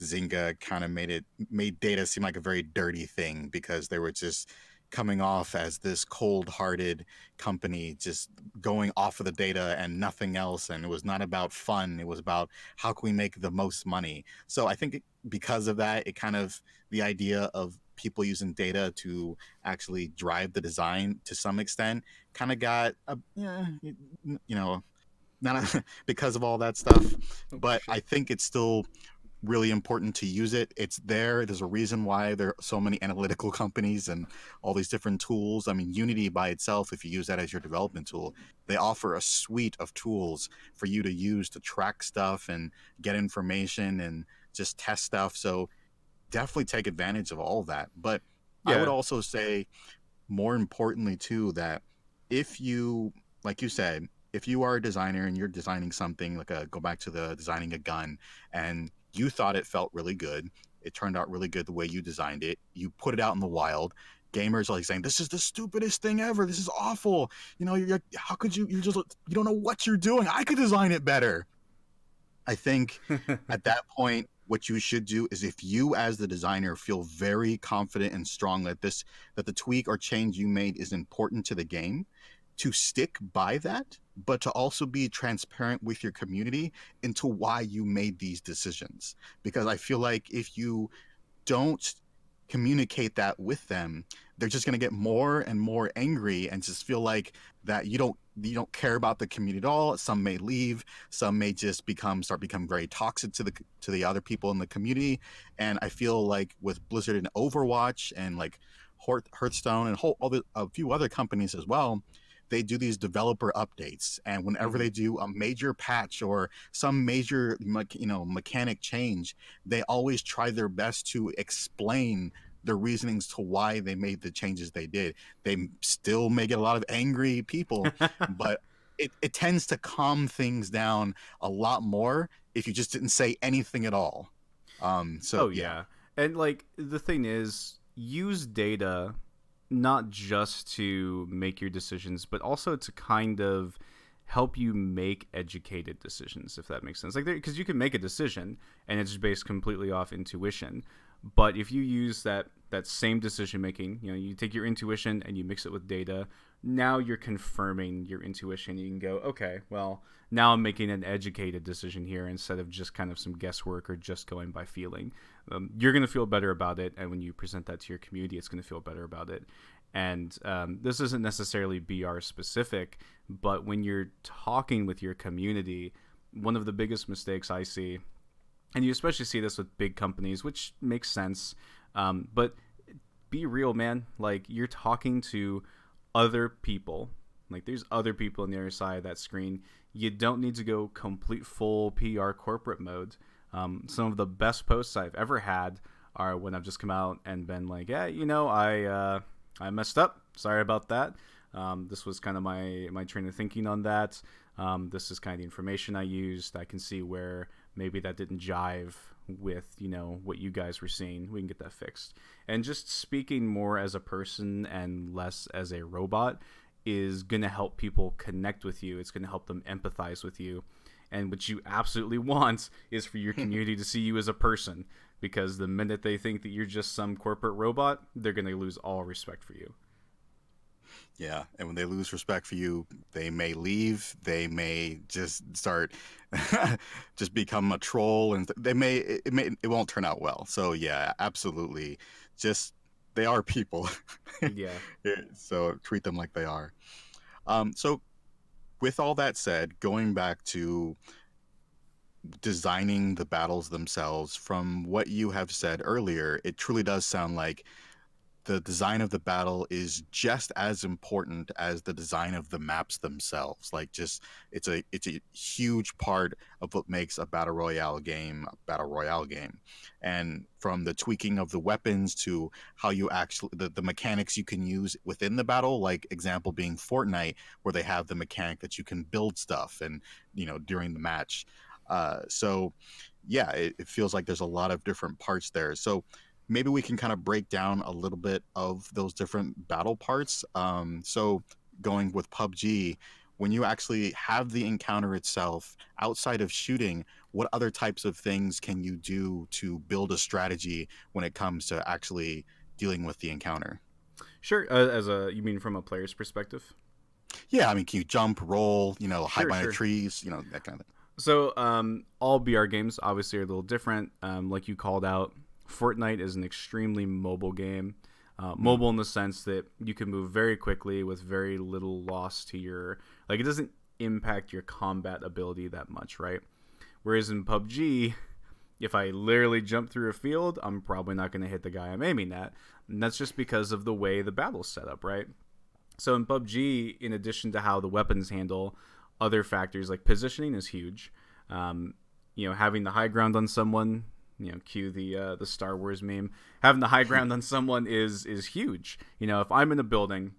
Zynga kind of made it made data seem like a very dirty thing because they were just coming off as this cold-hearted company just going off of the data and nothing else and it was not about fun it was about how can we make the most money. So i think because of that it kind of the idea of people using data to actually drive the design to some extent kind of got a, yeah, you know not a, because of all that stuff oh, but i think it's still really important to use it. It's there. There's a reason why there are so many analytical companies and all these different tools. I mean unity by itself if you use that as your development tool they offer a suite of tools for you to use to track stuff and get information and just test stuff. So definitely take advantage of all of that. But yeah. I would also say, more importantly, too, that if you, like you said, if you are a designer and you're designing something like a go back to the designing a gun and you thought it felt really good, it turned out really good the way you designed it, you put it out in the wild. Gamers are like saying, "This is the stupidest thing ever. This is awful. You know, you're, how could you? You just you don't know what you're doing. I could design it better." I think at that point what you should do is if you as the designer feel very confident and strong that this that the tweak or change you made is important to the game to stick by that but to also be transparent with your community into why you made these decisions. Because i feel like if you don't communicate that with them they're just going to get more and more angry and just feel like that you don't you don't care about the community at all. Some may leave. Some may just become start becoming very toxic to the to the other people in the community. And i feel like with blizzard and overwatch and like hearthstone and whole other, a few other companies as well they do these developer updates. And whenever mm-hmm. they do a major patch or some major like you know mechanic change they always try their best to explain the reasonings to why they made the changes they did. They still may get a lot of angry people, but it, it tends to calm things down a lot more if you just didn't say anything at all. Um, so oh, yeah. yeah. And like the thing is, use data not just to make your decisions, but also to kind of help you make educated decisions, if that makes sense. Like, because you can make a decision and it's based completely off intuition, but if you use that that same decision making, you know, you take your intuition and you mix it with data, now you're confirming your intuition. You can go, okay, well, now I'm making an educated decision here instead of just kind of some guesswork or just going by feeling. Um, you're going to feel better about it, and when you present that to your community, it's going to feel better about it. And um, this isn't necessarily BR specific, but when you're talking with your community, one of the biggest mistakes I see and you especially see this with big companies, which makes sense. Um, but be real, man. Like you're talking to other people. Like there's other people on the other side of that screen. You don't need to go complete full PR corporate mode. Um, some of the best posts I've ever had are when I've just come out and been like, yeah, you know, I uh, I messed up. Sorry about that. Um, this was kind of my my train of thinking on that. Um, this is kind of the information I used. I can see where maybe that didn't jive with you know what you guys were seeing. We can get that fixed. And just speaking more as a person and less as a robot is going to help people connect with you. It's going to help them empathize with you. And what you absolutely want is for your community to see you as a person because the minute they think that you're just some corporate robot they're going to lose all respect for you yeah, and when they lose respect for you, they may leave. They may just start, just become a troll, and they may it may it won't turn out well. So yeah, absolutely, just they are people. yeah. so treat them like they are. Um, so, with all that said, going back to designing the battles themselves, from what you have said earlier, it truly does sound like the design of the battle is just as important as the design of the maps themselves like just it's a it's a huge part of what makes a battle royale game a battle royale game. And from the tweaking of the weapons to how you actually the, the mechanics you can use within the battle like example being fortnite where they have the mechanic that you can build stuff and you know during the match. Uh, so yeah it, it feels like there's a lot of different parts there. So maybe we can kind of break down a little bit of those different battle parts. Um, so going with PUBG, when you actually have the encounter itself outside of shooting, what other types of things can you do to build a strategy when it comes to actually dealing with the encounter? Sure. Uh, as a, you mean from a player's perspective? Yeah, I mean, can you jump, roll, you know, hide sure, behind sure. trees, you know, that kind of thing. So, um, all BR games obviously are a little different. Um, like you called out, Fortnite is an extremely mobile game. Uh, hmm. mobile in the sense that you can move very quickly with very little loss to your like it doesn't impact your combat ability that much, right? Whereas in PUBG, if I literally jump through a field, I'm probably not going to hit the guy I'm aiming at. And that's just because of the way the battle's set up, right? So in PUBG, in addition to how the weapons handle, other factors like positioning is huge. Um, you know, having the high ground on someone you know, cue the uh, the Star Wars meme. Having the high ground on someone is is huge. You know, if I'm in a building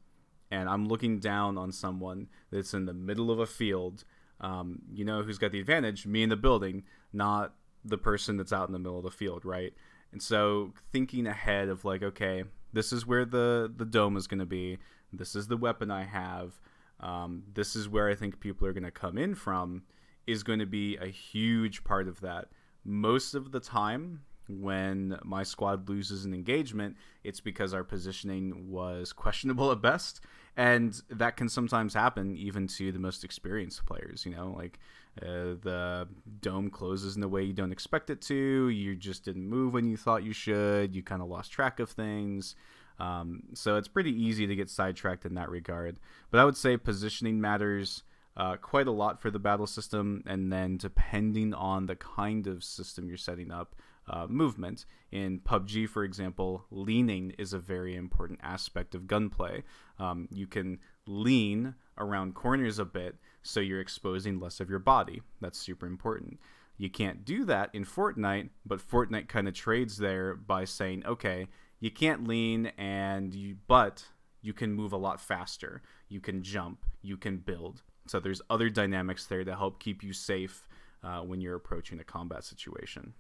and I'm looking down on someone that's in the middle of a field, um, you know who's got the advantage? Me in the building, not the person that's out in the middle of the field, right? And so thinking ahead of like, okay, this is where the the dome is going to be. This is the weapon I have. Um, this is where I think people are going to come in from. Is going to be a huge part of that most of the time when my squad loses an engagement, it's because our positioning was questionable at best. And that can sometimes happen even to the most experienced players. You know, like uh, the dome closes in a way you don't expect it to. You just didn't move when you thought you should. You kind of lost track of things. Um, so it's pretty easy to get sidetracked in that regard. But I would say positioning matters uh, quite a lot for the battle system, and then depending on the kind of system you're setting up, uh, movement. In PUBG, for example, leaning is a very important aspect of gunplay. Um, you can lean around corners a bit so you're exposing less of your body. That's super important. You can't do that in Fortnite, but Fortnite kind of trades there by saying, okay, you can't lean and you but you can move a lot faster. You can jump, you can build. So there's other dynamics there to help keep you safe uh, when you're approaching a combat situation.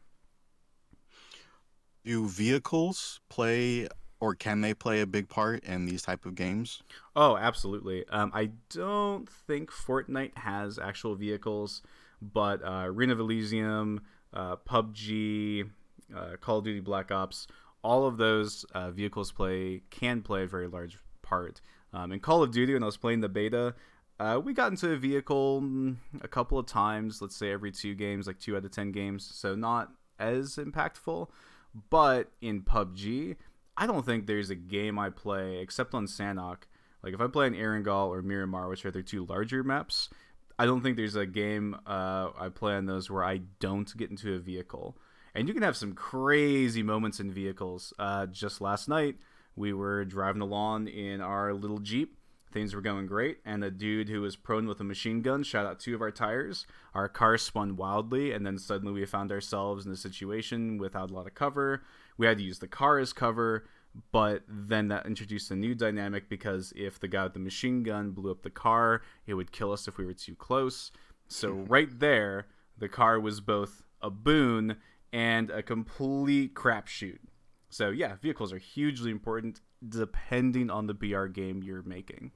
Do vehicles play or can they play a big part in these type of games? Oh, absolutely. Um, I don't think Fortnite has actual vehicles, but uh, Ring of Elysium, uh, PUBG, uh, Call of Duty Black Ops, all of those uh, vehicles play can play a very large part. Um, in Call of Duty, when I was playing the beta, uh, we got into a vehicle mm, a couple of times, let's say every two games, like two out of ten games, so not as impactful. But in PUBG, I don't think there's a game I play except on Sanhok. Like if I play in Erangel or Miramar, which are their two larger maps, I don't think there's a game uh, I play on those where I don't get into a vehicle. And you can have some crazy moments in vehicles. Uh, just last night, we were driving along in our little Jeep Things were going great, and a dude who was prone with a machine gun shot out two of our tires. Our car spun wildly, and then suddenly we found ourselves in a situation without a lot of cover. We had to use the car as cover, but then that introduced a new dynamic because if the guy with the machine gun blew up the car, it would kill us if we were too close. So, hmm. right there, the car was both a boon, and a complete crapshoot. So yeah, vehicles are hugely important depending on the BR game you're making.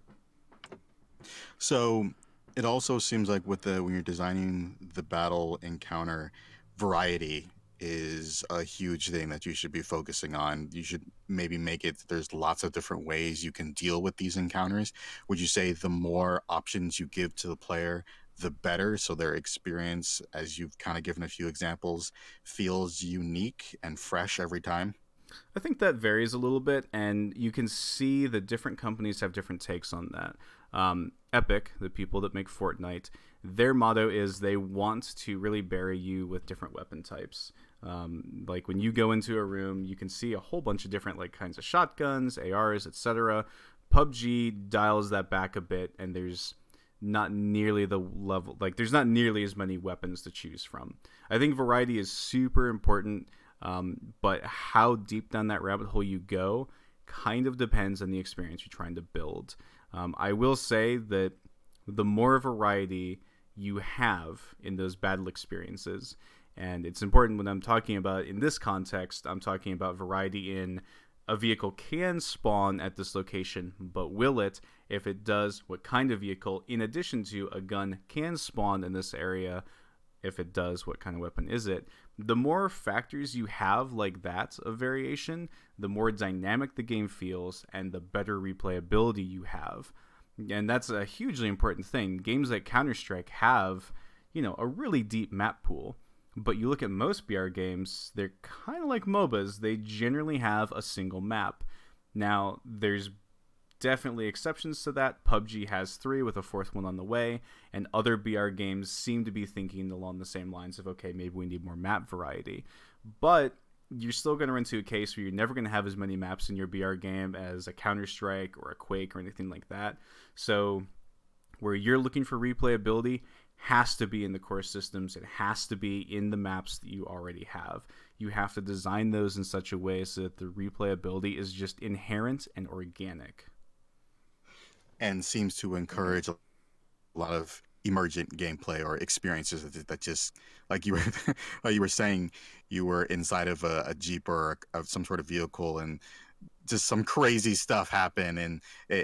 So it also seems like with the when you're designing the battle encounter, variety is a huge thing that you should be focusing on. You should maybe make it there's lots of different ways you can deal with these encounters. Would you say the more options you give to the player, the better so their experience as you've kind of given a few examples feels unique and fresh every time? I think that varies a little bit, and you can see the different companies have different takes on that. Um, Epic, the people that make Fortnite, their motto is they want to really bury you with different weapon types. Um, like when you go into a room, you can see a whole bunch of different like kinds of shotguns, ARs, etc. PUBG dials that back a bit, and there's not nearly the level like there's not nearly as many weapons to choose from. I think variety is super important um, but how deep down that rabbit hole you go kind of depends on the experience you're trying to build. Um, I will say that the more variety you have in those battle experiences, and it's important when I'm talking about in this context, I'm talking about variety in a vehicle can spawn at this location, but will it? If it does, what kind of vehicle, in addition to a gun, can spawn in this area? If it does, what kind of weapon is it? The more factors you have like that of variation, the more dynamic the game feels and the better replayability you have. And that's a hugely important thing. Games like Counter Strike have, you know, a really deep map pool. But you look at most BR games, they're kind of like MOBAs. They generally have a single map. Now, there's definitely exceptions to that. PUBG has three, with a fourth one on the way, and other BR games seem to be thinking along the same lines of okay, maybe we need more map variety. But you're still going to run into a case where you're never going to have as many maps in your BR game as a Counter Strike or a Quake or anything like that. So, where you're looking for replayability has to be in the core systems, it has to be in the maps that you already have. You have to design those in such a way so that the replayability is just inherent and organic and seems to encourage a lot of emergent gameplay or experiences that, that just like you were like you were saying you were inside of a, a jeep or a, some sort of vehicle and just some crazy stuff happened and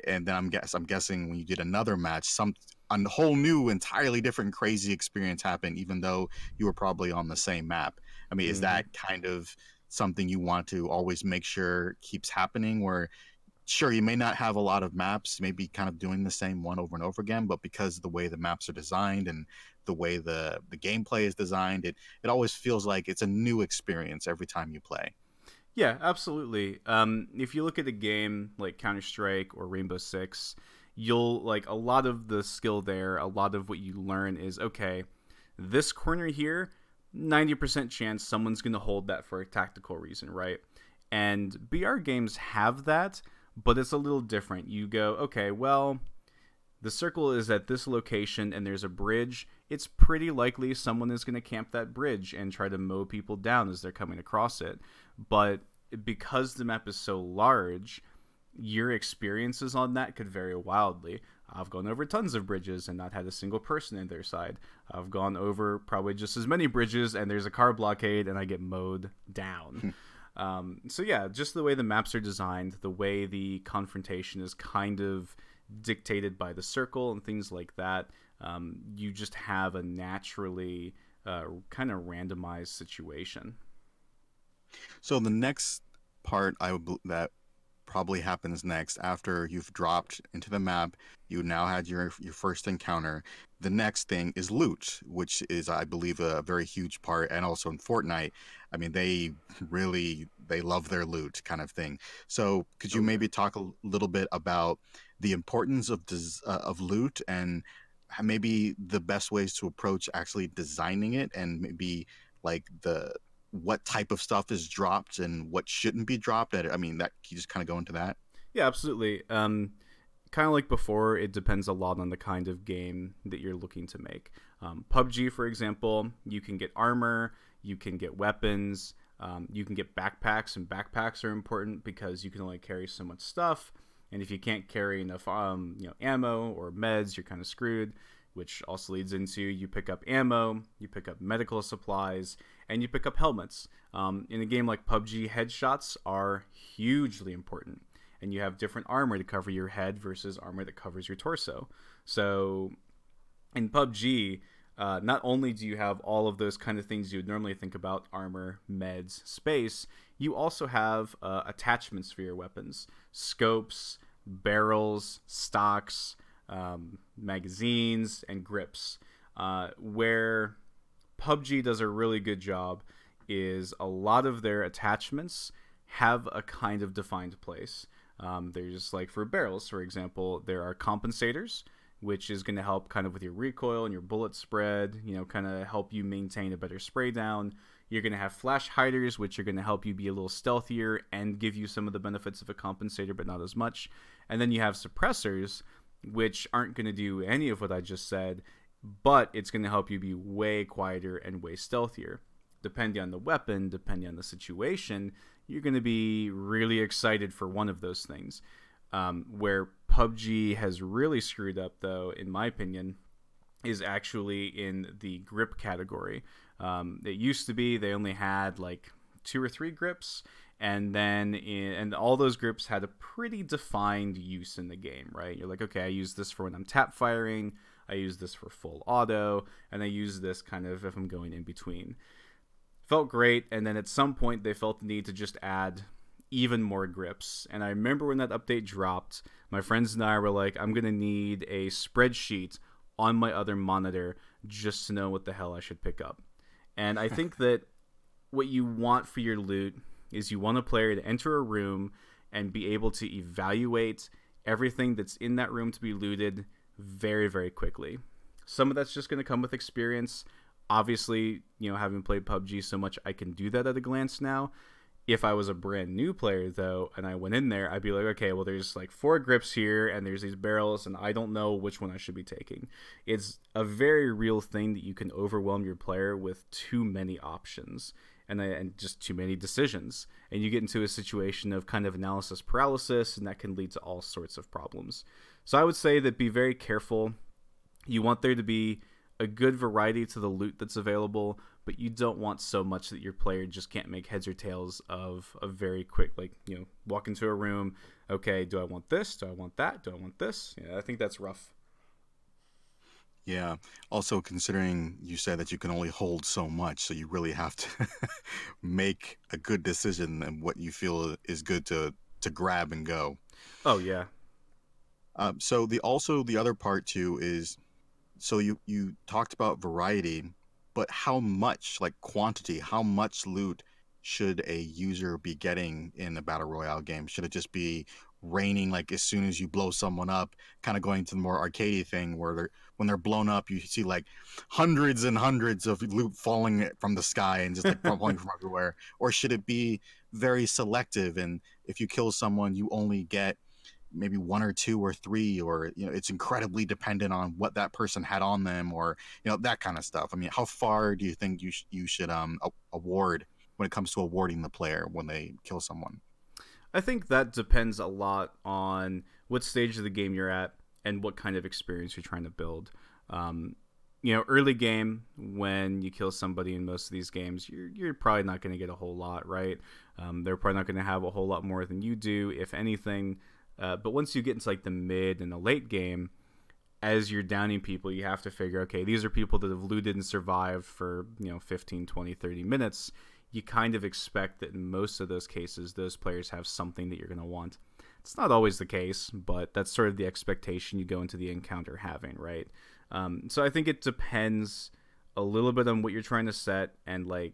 and then I'm guess I'm guessing when you did another match some a whole new entirely different crazy experience happened even though you were probably on the same map. I mean, mm-hmm. is that kind of something you want to always make sure keeps happening where sure you may not have a lot of maps maybe kind of doing the same one over and over again but because the way the maps are designed and the way the the gameplay is designed it it always feels like it's a new experience every time you play. Yeah absolutely. Um, if you look at a game like counter-strike or rainbow six you'll like a lot of the skill there a lot of what you learn is okay this corner here 90% chance someone's going to hold that for a tactical reason right? And br games have that but it's a little different. You go, okay, well, the circle is at this location and there's a bridge. It's pretty likely someone is going to camp that bridge and try to mow people down as they're coming across it. But because the map is so large, your experiences on that could vary wildly. I've gone over tons of bridges and not had a single person in their side. I've gone over probably just as many bridges and there's a car blockade and I get mowed down. Hmm. Um, so yeah, just the way the maps are designed, the way the confrontation is kind of dictated by the circle and things like that. Um, you just have a naturally uh, kind of randomized situation. So the next part I would that probably happens next after you've dropped into the map. You now had your your first encounter. The next thing is loot, which is I believe a very huge part, and also in Fortnite. I mean, they really they love their loot kind of thing. So could you maybe talk a little bit about the importance of des- uh, of loot and maybe the best ways to approach actually designing it and maybe like the what type of stuff is dropped and what shouldn't be dropped. At i mean, that you just kind of go into that. Yeah, absolutely. Um, kind of like before, it depends a lot on the kind of game that you're looking to make. Um, PUBG, for example, you can get armor, you can get weapons, um, you can get backpacks, and backpacks are important because you can only carry so much stuff. And if you can't carry enough, um, you know, ammo or meds, you're kind of screwed. which also leads into you pick up ammo, you pick up medical supplies, and you pick up helmets. Um, in a game like PUBG, headshots are hugely important, and you have different armor to cover your head versus armor that covers your torso. So in PUBG, uh, not only do you have all of those kind of things you would normally think about armor, meds, space, you also have uh, attachments for your weapons scopes, barrels, stocks, um, magazines, and grips. Uh, where PUBG does a really good job is a lot of their attachments have a kind of defined place. Um, there's like for barrels, for example, there are compensators, which is going to help kind of with your recoil and your bullet spread, you know, kind of help you maintain a better spray down. You're going to have flash hiders, which are going to help you be a little stealthier and give you some of the benefits of a compensator, but not as much. And then you have suppressors, which aren't going to do any of what I just said, but it's going to help you be way quieter and way stealthier. Depending on the weapon, depending on the situation, you're going to be really excited for one of those things. Um, where PUBG has really screwed up, though, in my opinion, is actually in the grip category. Um, it used to be they only had like two or three grips, and then in, and all those grips had a pretty defined use in the game, right? You're like, okay, I use this for when I'm tap firing, I use this for full auto, and I use this kind of if I'm going in between. Felt great, and then at some point they felt the need to just add even more grips. And I remember when that update dropped, my friends and I were like, I'm gonna need a spreadsheet on my other monitor just to know what the hell I should pick up. And I think that what you want for your loot is you want a player to enter a room and be able to evaluate everything that's in that room to be looted very, very quickly. Some of that's just going to come with experience. Obviously, you know, having played PUBG so much, I can do that at a glance now. If I was a brand new player, though, and I went in there, I'd be like, okay, well, there's like four grips here, and there's these barrels, and I don't know which one I should be taking. It's a very real thing that you can overwhelm your player with too many options and, uh, and just too many decisions. And you get into a situation of kind of analysis paralysis, and that can lead to all sorts of problems. So I would say that be very careful. You want there to be a good variety to the loot that's available, but you don't want so much that your player just can't make heads or tails of a very quick, like, you know, walk into a room. Okay, do I want this? Do I want that? Do I want this? Yeah, I think that's rough. Yeah. Also, considering you said that you can only hold so much, so you really have to make a good decision and what you feel is good to to grab and go. Oh yeah. Um, so the also the other part too is, so you you talked about variety, but how much like quantity? How much loot should a user be getting in a battle royale game? Should it just be raining like as soon as you blow someone up, kind of going to the more arcadey thing where they're when they're blown up, you see like hundreds and hundreds of loot falling from the sky and just like falling from everywhere? Or should it be very selective and if you kill someone, you only get maybe one or two or three or you know it's incredibly dependent on what that person had on them or you know that kind of stuff i mean how far do you think you, sh- you should um award when it comes to awarding the player when they kill someone I think that depends a lot on what stage of the game you're at and what kind of experience you're trying to build. Um, you know, early game when you kill somebody in most of these games, you're you're probably not going to get a whole lot, right? Um, they're probably not going to have a whole lot more than you do, if anything. Uh, but once you get into like the mid and the late game, as you're downing people, you have to figure, okay, these are people that have looted and survived for you know 15, 20, 30 minutes you kind of expect that in most of those cases, those players have something that you're going to want. It's not always the case, but that's sort of the expectation you go into the encounter having, right? Um, so I think it depends a little bit on what you're trying to set and like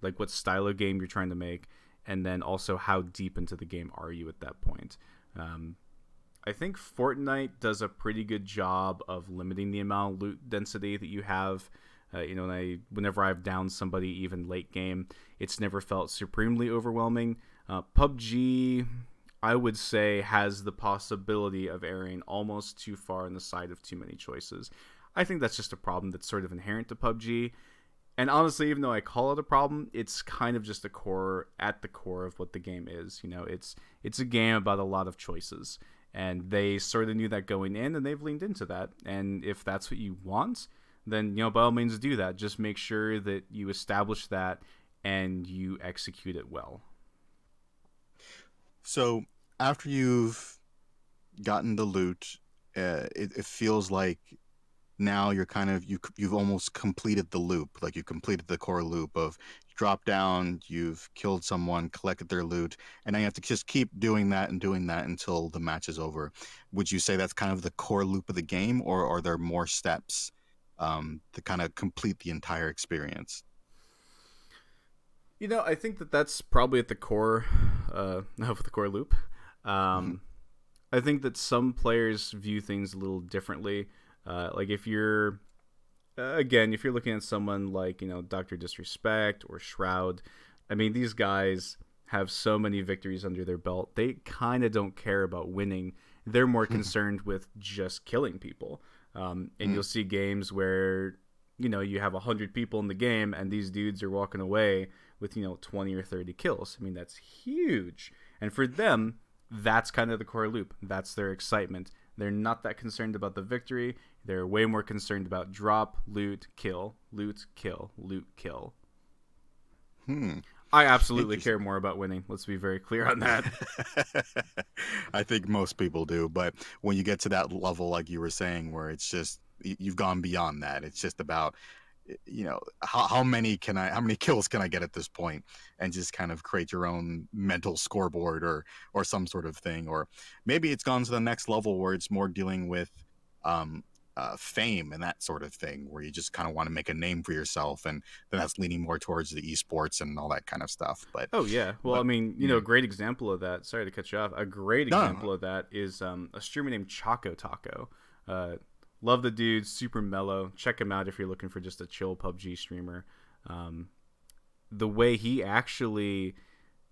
like what style of game you're trying to make, and then also how deep into the game are you at that point. Um, I think Fortnite does a pretty good job of limiting the amount of loot density that you have uh, you know, I, whenever I've downed somebody, even late game, it's never felt supremely overwhelming. Uh, PUBG, I would say, has the possibility of erring almost too far on the side of too many choices. I think that's just a problem that's sort of inherent to PUBG. And honestly, even though I call it a problem, it's kind of just the core at the core of what the game is. You know, it's it's a game about a lot of choices, and they sort of knew that going in, and they've leaned into that. And if that's what you want, then you know by all means do that. Just make sure that you establish that and you execute it well. So after you've gotten the loot, uh, it, it feels like now you're kind of you you've almost completed the loop like you completed the core loop of drop down you've killed someone collected their loot and now you have to just keep doing that and doing that until the match is over. Would you say that's kind of the core loop of the game or are there more steps um, to kind of complete the entire experience? You know i think that that's probably at the core uh, of the core loop. Um, mm-hmm. i think that some players view things a little differently uh, like if you're uh, again, if you're looking at someone like you know Doctor Disrespect or Shroud, I mean these guys have so many victories under their belt. They kind of don't care about winning. They're more hmm. concerned with just killing people. Um, and mm. you'll see games where you know you have hundred people in the game and these dudes are walking away with you know 20 or 30 kills. I mean that's huge. And for them, that's kind of the core loop. That's their excitement. They're not that concerned about the victory. They're way more concerned about drop, loot, kill, loot, kill, loot, kill. Hmm. I absolutely care more about winning. Let's be very clear on that. I think most people do, but when you get to that level, like you were saying, where it's just you've gone beyond that, it's just about you know how, how many can i how many kills can i get at this point and just kind of create your own mental scoreboard or or some sort of thing or maybe it's gone to the next level where it's more dealing with um uh, fame and that sort of thing, where you just kind of want to make a name for yourself, and then that's leaning more towards the esports and all that kind of stuff. But oh yeah, well but, I mean, you know, a great example of that. Sorry to cut you off. A great example no. of that is um, a streamer named Choco Taco. Uh, love the dude, super mellow. Check him out if you're looking for just a chill PUBG streamer. Um, the way he actually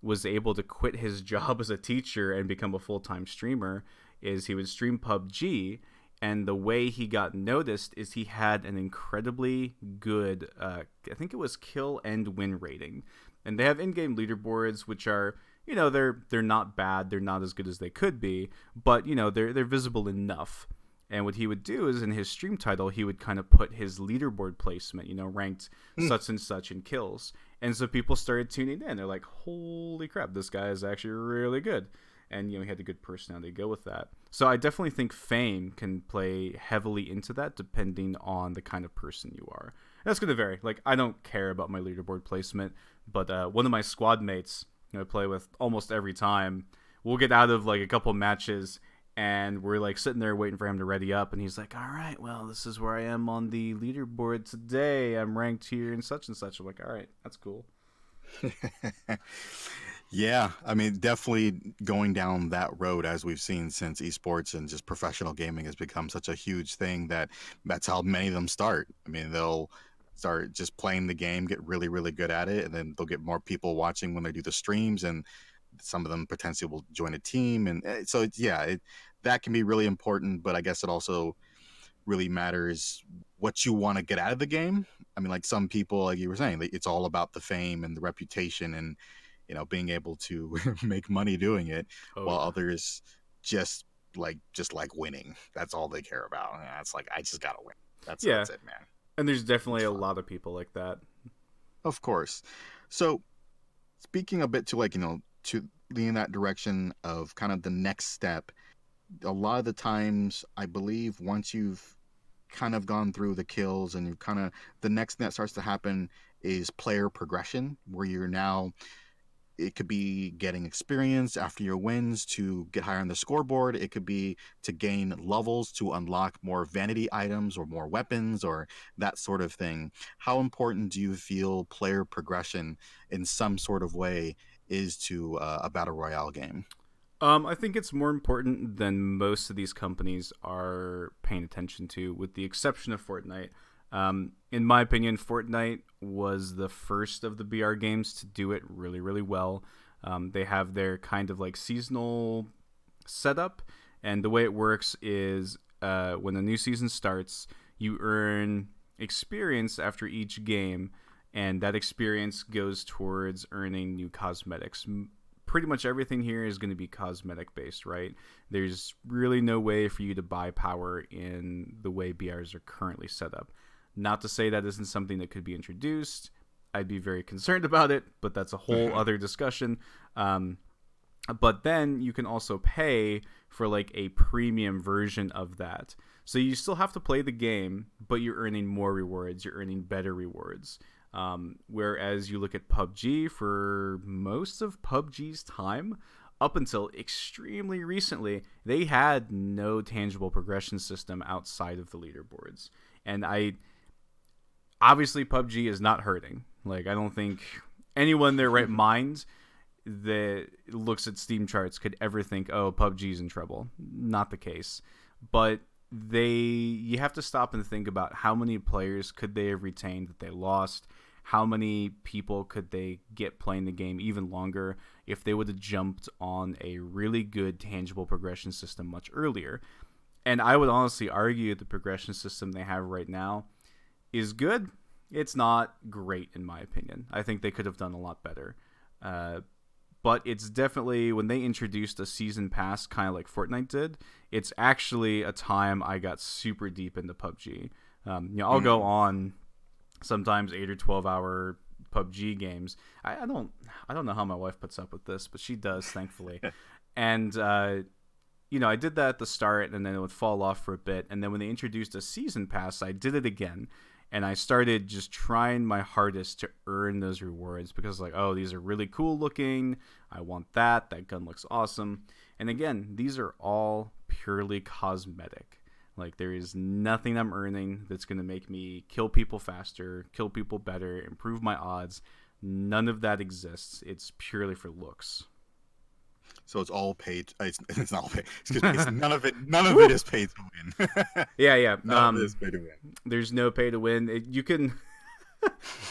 was able to quit his job as a teacher and become a full time streamer is he would stream PUBG and the way he got noticed is he had an incredibly good uh, i think it was kill and win rating. And they have in-game leaderboards which are you know they're they're not bad. They're not as good as they could be. But you know they're they're visible enough. And what he would do is in his stream title he would kind of put his leaderboard placement you know ranked mm. such and such in kills. And so people started tuning in. They're like holy crap this guy is actually really good and you know he had a good personality to go with that. So I definitely think fame can play heavily into that, depending on the kind of person you are. And that's going to vary. Like I don't care about my leaderboard placement, but uh, one of my squad mates, you know, I play with almost every time, we'll get out of like a couple matches. And we're like sitting there waiting for him to ready up, and he's like, "All right, well, this is where I am on the leaderboard today. I'm ranked here and such and such." I'm like, "All right, that's cool." Yeah, I mean, definitely going down that road as we've seen since esports and just professional gaming has become such a huge thing that that's how many of them start. I mean, they'll start just playing the game, get really, really good at it, and then they'll get more people watching when they do the streams, and some of them potentially will join a team, and eh, so yeah, it, that can be really important. But I guess it also really matters what you want to get out of the game. I mean, like some people, like you were saying, it's all about the fame and the reputation and you know being able to make money doing it oh, while yeah. others just like just like winning. That's all they care about. Yeah, it's like i just gotta win. That's, yeah. that's it man. And there's definitely a lot of people like that. Of course. So speaking a bit to like you know to lean that direction of kind of the next step a lot of the times i believe once you've kind of gone through the kills and you kind of the next thing that starts to happen is player progression where you're now it could be getting experience after your wins to get higher on the scoreboard. It could be to gain levels to unlock more vanity items or more weapons or that sort of thing. How important do you feel player progression in some sort of way is to uh, a battle royale game? Um, I think it's more important than most of these companies are paying attention to, with the exception of Fortnite. Um, in my opinion, Fortnite was the first of the BR games to do it really, really well. Um, they have their kind of like seasonal setup, and the way it works is uh, when the new season starts, you earn experience after each game, and that experience goes towards earning new cosmetics. pretty much everything here is going to be cosmetic based, right? There's really no way for you to buy power in the way BRs are currently set up. Not to say that isn't something that could be introduced. I'd be very concerned about it, but that's a whole other discussion. Um, but then you can also pay for like a premium version of that. So you still have to play the game, but you're earning more rewards. You're earning better rewards. Um, whereas you look at PUBG for most of PUBG's time, up until extremely recently, they had no tangible progression system outside of the leaderboards. And I obviously PUBG is not hurting. Like I don't think anyone in their right mm-hmm. mind that looks at Steam charts could ever think, "Oh, PUBG's in trouble." Not the case. But they you have to stop and think about how many players could they have retained that they lost how many people could they get playing the game even longer if they would have jumped on a really good tangible progression system much earlier and i would honestly argue the progression system they have right now is good it's not great in my opinion i think they could have done a lot better uh, but it's definitely when they introduced a season pass kind of like fortnite did it's actually a time i got super deep into pubg um, you know i'll mm. go on sometimes eight or twelve hour PUBG games. I, I, don't I don't know how my wife puts up with this, but she does, thankfully. and uh, you know, I did that at the start, and then it would fall off for a bit. And then when they introduced a season pass, I did it again, and I started just trying my hardest to earn those rewards because like, oh, these are really cool looking. I want that. That gun looks awesome. And again, these are all purely cosmetic. Like there is nothing I'm earning that's going to make me kill people faster, kill people better, improve my odds. None of that exists. It's purely for looks. So it's all paid. It's, it's not all paid. Excuse me. It's none of it. None of it is paid to win. yeah, yeah. None um, of it is pay to win. There's no pay to win. It, you can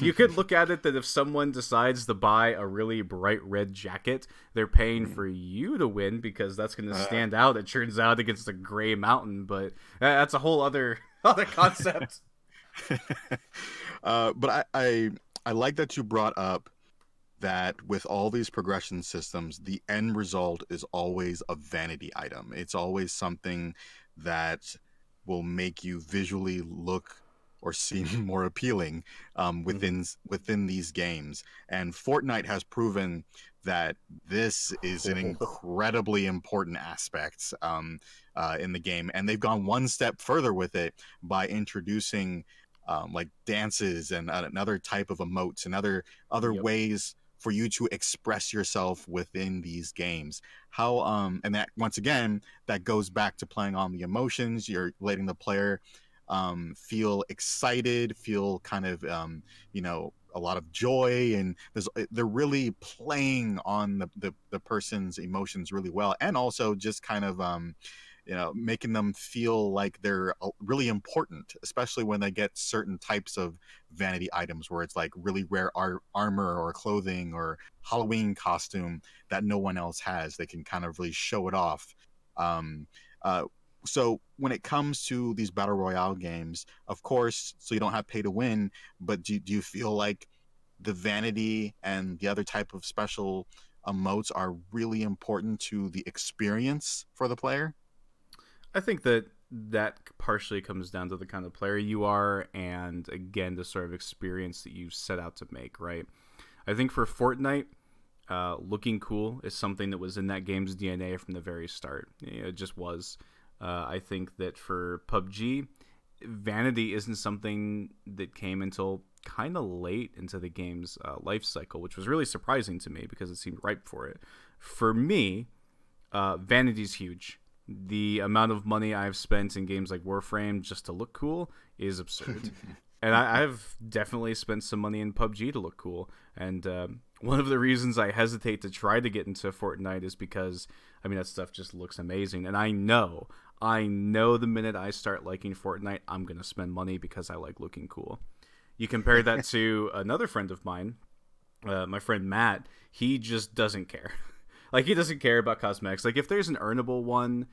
you could look at it that if someone decides to buy a really bright red jacket, they're paying mm. for you to win because that's going to uh. stand out. It turns out against the gray mountain, but that's a whole other other concept. uh, but I, I I like that you brought up that with all these progression systems, the end result is always a vanity item. It's always something that will make you visually look or seem more appealing um, mm-hmm. within mm-hmm. within these games. And Fortnite has proven that this is an incredibly important aspect um, uh, in the game, and they've gone one step further with it by introducing um, like dances and uh, another type of emotes and other other yep. ways for you to express yourself within these games. How um and that once again that goes back to playing on the emotions you're letting the player um, feel excited, feel kind of, um, you know, a lot of joy, and eh, they're really playing on the, the, the person's emotions really well, and also just kind of, um, you know, making them feel like they're uh, really important, especially when they get certain types of vanity items where it's like really rare ar- armor or clothing or Halloween costume that no one else has. They can kind of really show it off. Um, uh, so when it comes to these battle royale games, of course, so you don't have pay to win, but do, do you feel like the vanity and the other type of special emotes are really important to the experience for the player? I think that that partially comes down to the kind of player you are and again the sort of experience that you set out to make, right? I think for Fortnite, uh, looking cool is something that was in that game's DNA from the very start. It just was. Uh, I think that for PUBG, vanity isn't something that came until kind of late into the game's uh, life cycle, which was really surprising to me because it seemed ripe for it. For me, uh, vanity is huge. The amount of money I've spent in games like Warframe just to look cool is absurd. and I, have definitely spent some money in PUBG to look cool. And um, one of the reasons I hesitate to try to get into Fortnite is because, I mean, that stuff just looks amazing. And I know I know the minute I start liking Fortnite, I'm going to spend money because I like looking cool. You compare that to another friend of mine, uh, my friend Matt, he just doesn't care. Like, he doesn't care about cosmetics. Like, if there's an earnable one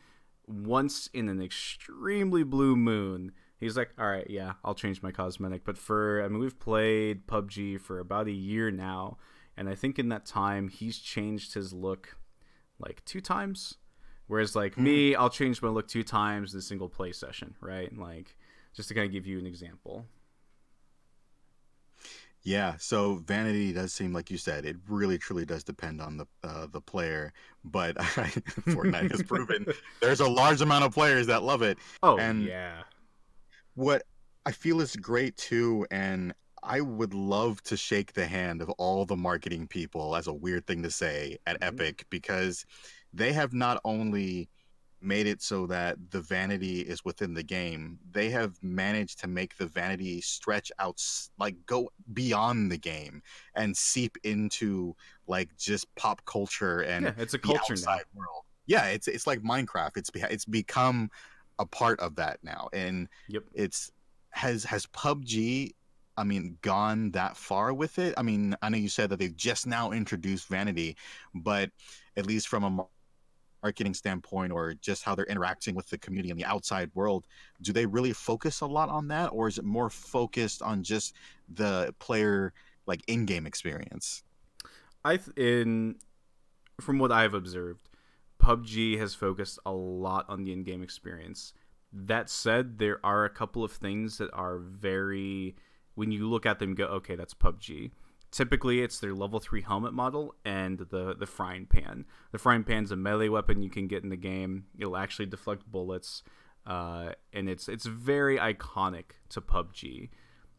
once in an extremely blue moon, he's like, all right, yeah, I'll change my cosmetic. But for, I mean, we've played PUBG for about a year now and I think in that time he's changed his look like two times. Whereas like mm-hmm. me, I'll change my look two times in a single play session, right? Like just to kind of give you an example. Yeah, so vanity does seem like you said it really truly does depend on the uh, the player, but Fortnite has proven there's a large amount of players that love it. Oh, and yeah. What I feel is great too, and I would love to shake the hand of all the marketing people, as a weird thing to say, at mm-hmm. Epic because they have not only made it so that the vanity is within the game, they have managed to make the vanity stretch out, like go beyond the game and seep into like just pop culture and yeah, it's a culture now. world. Yeah, it's it's like Minecraft. It's it's become a part of that now, and yep. it's has has PUBG I mean, gone that far with it. I mean, I know you said that they've just now introduced Vanity, but at least from a marketing standpoint or just how they're interacting with the community and the outside world, do they really focus a lot on that, or is it more focused on just the player like in-game experience? I th- in from what I've observed, PUBG has focused a lot on the in-game experience. That said, there are a couple of things that are very when you look at them go okay that's pubg typically it's their level 3 helmet model and the the frying pan. The frying pan's a melee weapon you can get in the game. It'll actually deflect bullets uh, and it's it's very iconic to pubg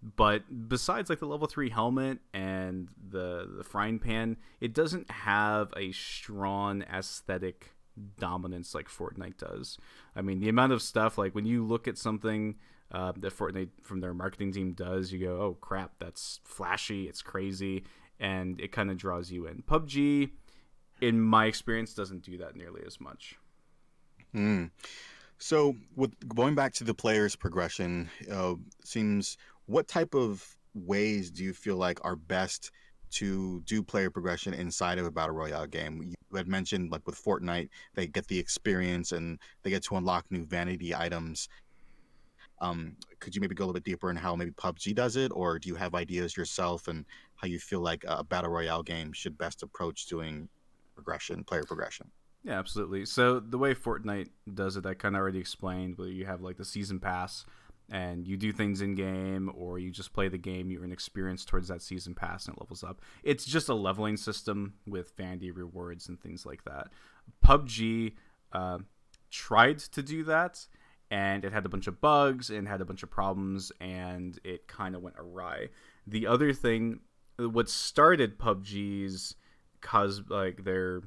but besides like the level 3 helmet and the the frying pan it doesn't have a strong aesthetic dominance like fortnite does. I mean the amount of stuff like when you look at something uh, that Fortnite from their marketing team does, you go, oh crap, that's flashy, it's crazy, and it kind of draws you in. PUBG, in my experience, doesn't do that nearly as much. Mm. So, with going back to the player's progression, uh, seems what type of ways do you feel like are best to do player progression inside of a battle royale game? You had mentioned like with Fortnite, they get the experience and they get to unlock new vanity items um, could you maybe go a little bit deeper in how maybe PUBG does it, or do you have ideas yourself and how you feel like a battle royale game should best approach doing progression, player progression? Yeah, absolutely. So the way Fortnite does it, I kind of already explained. Where you have like the season pass, and you do things in game, or you just play the game. You're experience towards that season pass, and it levels up. It's just a leveling system with vanity rewards and things like that. PUBG uh, tried to do that and it had a bunch of bugs and had a bunch of problems and it kind of went awry. The other thing, what started PUBG's cos like their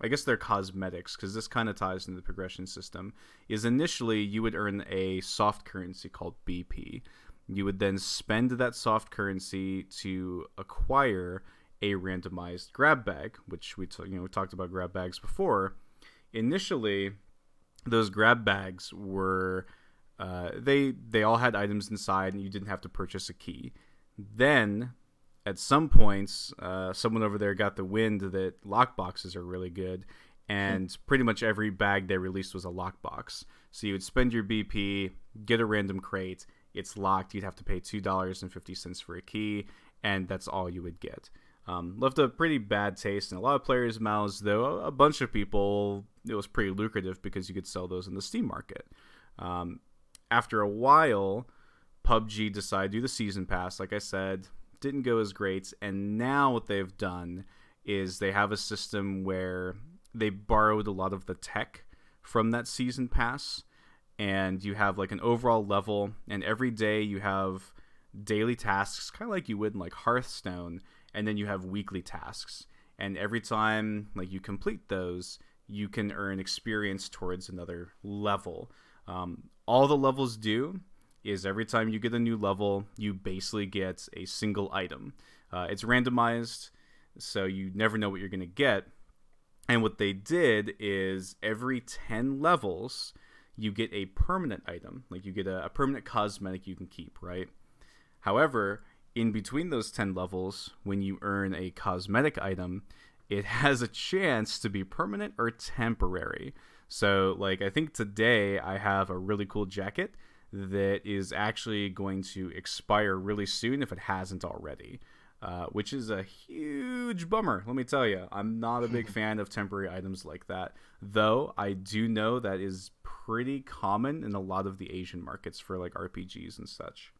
I guess their cosmetics because this kind of ties into the progression system is initially you would earn a soft currency called BP. You would then spend that soft currency to acquire a randomized grab bag, which we t- you know we talked about grab bags before. Initially, those grab bags were uh, they they all had items inside and you didn't have to purchase a key. Then at some points uh, someone over there got the wind that lockboxes are really good and pretty much every bag they released was a lockbox so you would spend your bp get a random crate it's locked you'd have to pay $2.50 for a key and that's all you would get. Um, left a pretty bad taste in a lot of players' mouths, though. A bunch of people, it was pretty lucrative because you could sell those in the Steam market. Um, after a while, PUBG decided to do the season pass. Like I said, didn't go as great. And now what they've done is they have a system where they borrowed a lot of the tech from that season pass. And you have like an overall level, and every day you have daily tasks, kind of like you would in like Hearthstone and then you have weekly tasks and every time like you complete those you can earn experience towards another level. Um, all the levels do is every time you get a new level you basically get a single item. Uh, it's randomized so you never know what you're going to get. And what they did is every 10 levels you get a permanent item. Like you get a, a permanent cosmetic you can keep right? However in between those 10 levels, when you earn a cosmetic item, it has a chance to be permanent or temporary. So, like, I think today I have a really cool jacket that is actually going to expire really soon if it hasn't already. uh, which is a huge bummer. Let me tell you, I'm not a big fan of temporary items like that. Though I do know that is pretty common in a lot of the Asian markets for like RPGs and such.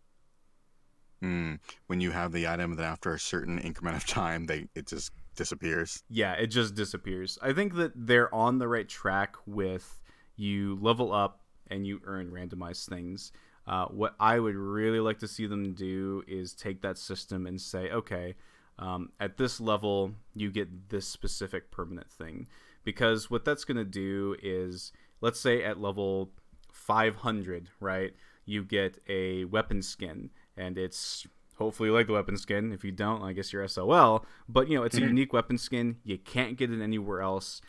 Mm, when you have the item, that after a certain increment of time, they it just disappears. Yeah, it just disappears. I think that they're on the right track with you level up and you earn randomized things. Uh, what I would really like to see them do is take that system and say, okay, um, at this level, you get this specific permanent thing. Because what that's going to do is, let's say at level 500, right, you get a weapon skin, and it's hopefully you like the weapon skin. If you don't, I guess you're SOL. But, you know, it's a mm-hmm. unique weapon skin. You can't get it anywhere else.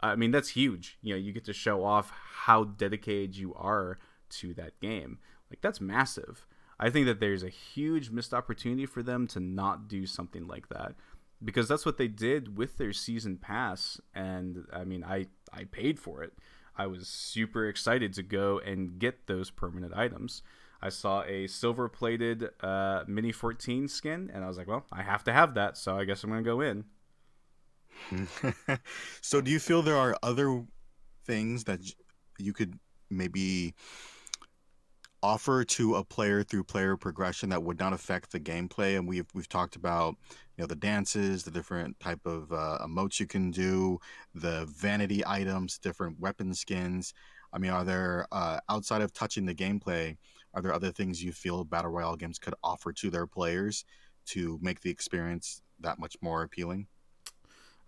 I mean, that's huge. You know, you get to show off how dedicated you are to that game. Like that's massive. I think that there's a huge missed opportunity for them to not do something like that because that's what they did with their season pass and I mean I I paid for it. I was super excited to go and get those permanent items. I saw a silver plated uh, Mini 14 skin, and I was like, well, I have to have that, so I guess I'm going to go in. so, do you feel there are other things that you could maybe offer to a player through player progression that would not affect the gameplay and we've we've talked about you know the dances the different type of uh, emotes you can do the vanity items different weapon skins i mean are there uh, outside of touching the gameplay are there other things you feel battle royale games could offer to their players to make the experience that much more appealing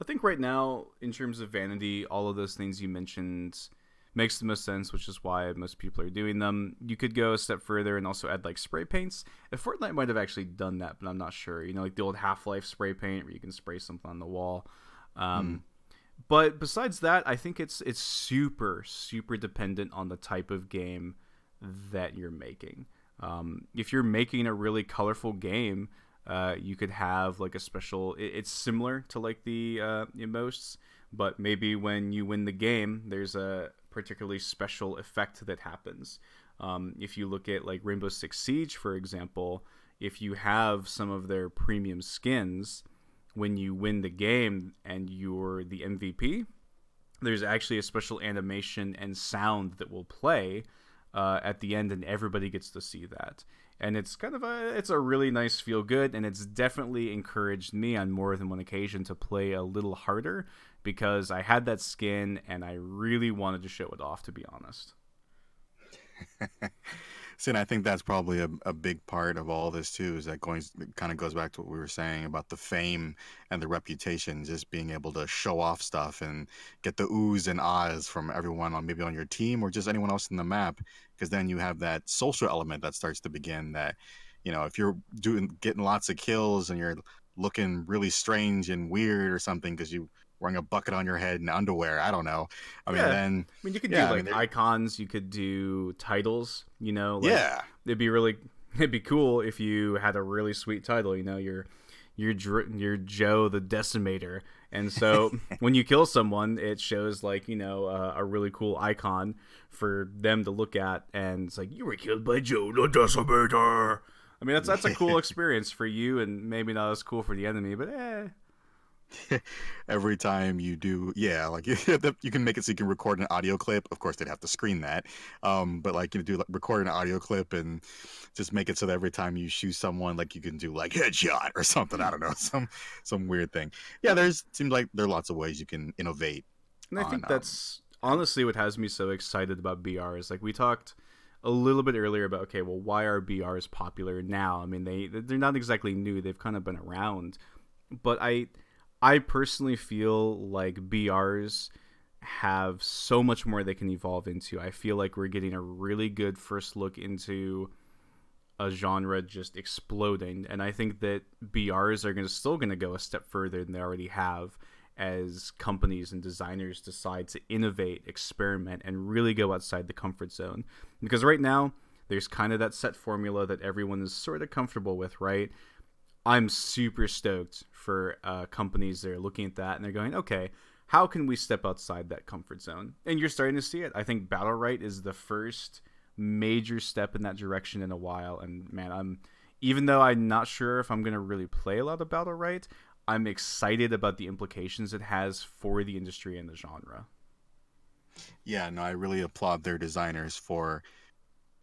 i think right now in terms of vanity all of those things you mentioned makes the most sense, which is why most people are doing them. You could go a step further and also add like spray paints. If Fortnite might have actually done that, but I'm not sure. You know, like the old Half Life spray paint where you can spray something on the wall. Um, mm. But besides that, I think it's it's super super dependent on the type of game that you're making. Um, if you're making a really colorful game, uh, you could have like a special. It, it's similar to like the uh, emotes, but maybe when you win the game, there's a particularly special effect that happens. Um, if you look at like Rainbow Six Siege, for example, if you have some of their premium skins, when you win the game and you're the MVP, there's actually a special animation and sound that will play uh, at the end, and everybody gets to see that. And it's kind of a it's a really nice feel good, and it's definitely encouraged me on more than one occasion to play a little harder because I had that skin and I really wanted to show it off, to be honest. See, and I think that's probably a, a big part of all this too. Is that going kind of goes back to what we were saying about the fame and the reputation, just being able to show off stuff and get the oohs and ahs from everyone on maybe on your team or just anyone else in the map. Because then you have that social element that starts to begin. That you know, if you're doing getting lots of kills and you're looking really strange and weird or something because you wearing a bucket on your head and underwear. I don't know. I mean, then I mean, you could yeah, do like I mean, icons. You could do titles. You know, like, yeah, it'd be really it'd be cool if you had a really sweet title. You know, you're you're you're Joe the Decimator, and so when you kill someone, it shows like you know uh, a really cool icon for them to look at, and it's like you were killed by Joe the Decimator. I mean, that's that's a cool experience for you, and maybe not as cool for the enemy, but eh, every time you do yeah like you can make it so you can record an audio clip. Of course they'd have to screen that. Um, but like you do like, record an audio clip and just make it so that every time you shoot someone like you can do like headshot or something. I don't know some some weird thing. Yeah there's seems like there are lots of ways you can innovate and i on, think that's um, honestly what has me so excited about br is like we talked a little bit earlier about okay well why are brs popular now? I mean they they're not exactly new. They've kind of been around. But i I personally feel like BRs have so much more they can evolve into. I feel like we're getting a really good first look into a genre just exploding, and I think that BRs are going to still going to go a step further than they already have as companies and designers decide to innovate, experiment, and really go outside the comfort zone. Because right now, there's kind of that set formula that everyone is sort of comfortable with, right? I'm super stoked for uh, companies that are looking at that and they're going, okay, how can we step outside that comfort zone? And you're starting to see it. I think Battlerite is the first major step in that direction in a while. And man, I'm even though I'm not sure if I'm gonna really play a lot of Battlerite, I'm excited about the implications it has for the industry and the genre. Yeah, no, I really applaud their designers for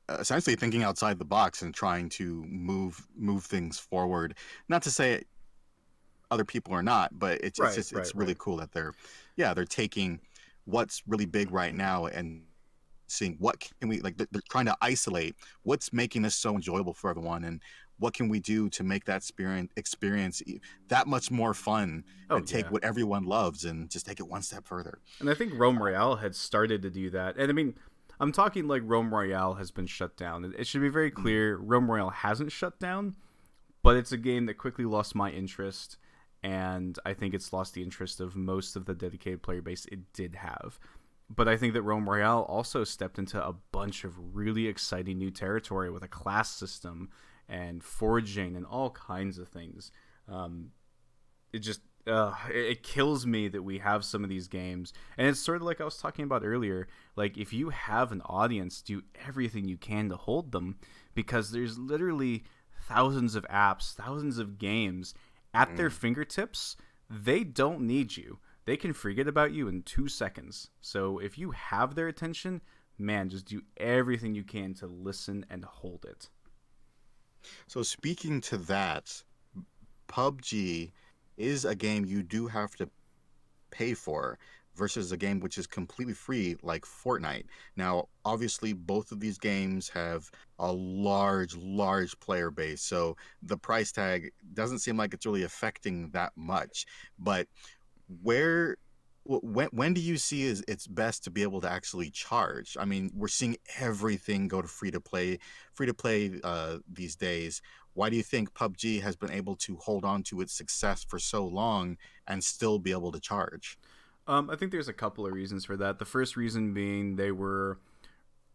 Uh, essentially thinking outside the box and trying to move move things forward. Not to say other people are not, but it's, Right, it's just it's really right. cool that they're yeah they're taking what's really big right now and seeing what can we like they're trying to isolate what's making this so enjoyable for everyone and what can we do to make that experience that much more fun Oh, and take yeah. what everyone loves and just take it one step further. And I think Realm Royale had started to do that. And I mean, I'm talking like Realm Royale has been shut down. It- should be very clear Realm Royale hasn't shut down, but it's a game that quickly lost my interest. And I think it's lost the interest of most of the dedicated player base it did have. But I think that Realm Royale also stepped into a bunch of really exciting new territory with a class system and foraging and all kinds of things. Um, it just uh, it, it kills me that we have some of these games. And it's sort of like i was talking about earlier like if you have an audience do everything you can to hold them because there's literally thousands of apps thousands of games at their fingertips. They don't need you. They can forget about you in two seconds. So if you have their attention man just do everything you can to listen and hold it. So speaking to that, PUBG is a game you do have to pay for versus a game which is completely free like Fortnite. Now, obviously both of these games have a large large player base. So the price tag doesn't seem like it's really affecting that much. But where when when do you see is it's best to be able to actually charge? I mean, we're seeing everything go to free to play, free to play uh, these days. Why do you think PUBG has been able to hold on to its success for so long and still be able to charge? Um, I think there's a couple of reasons for that. The first reason being they were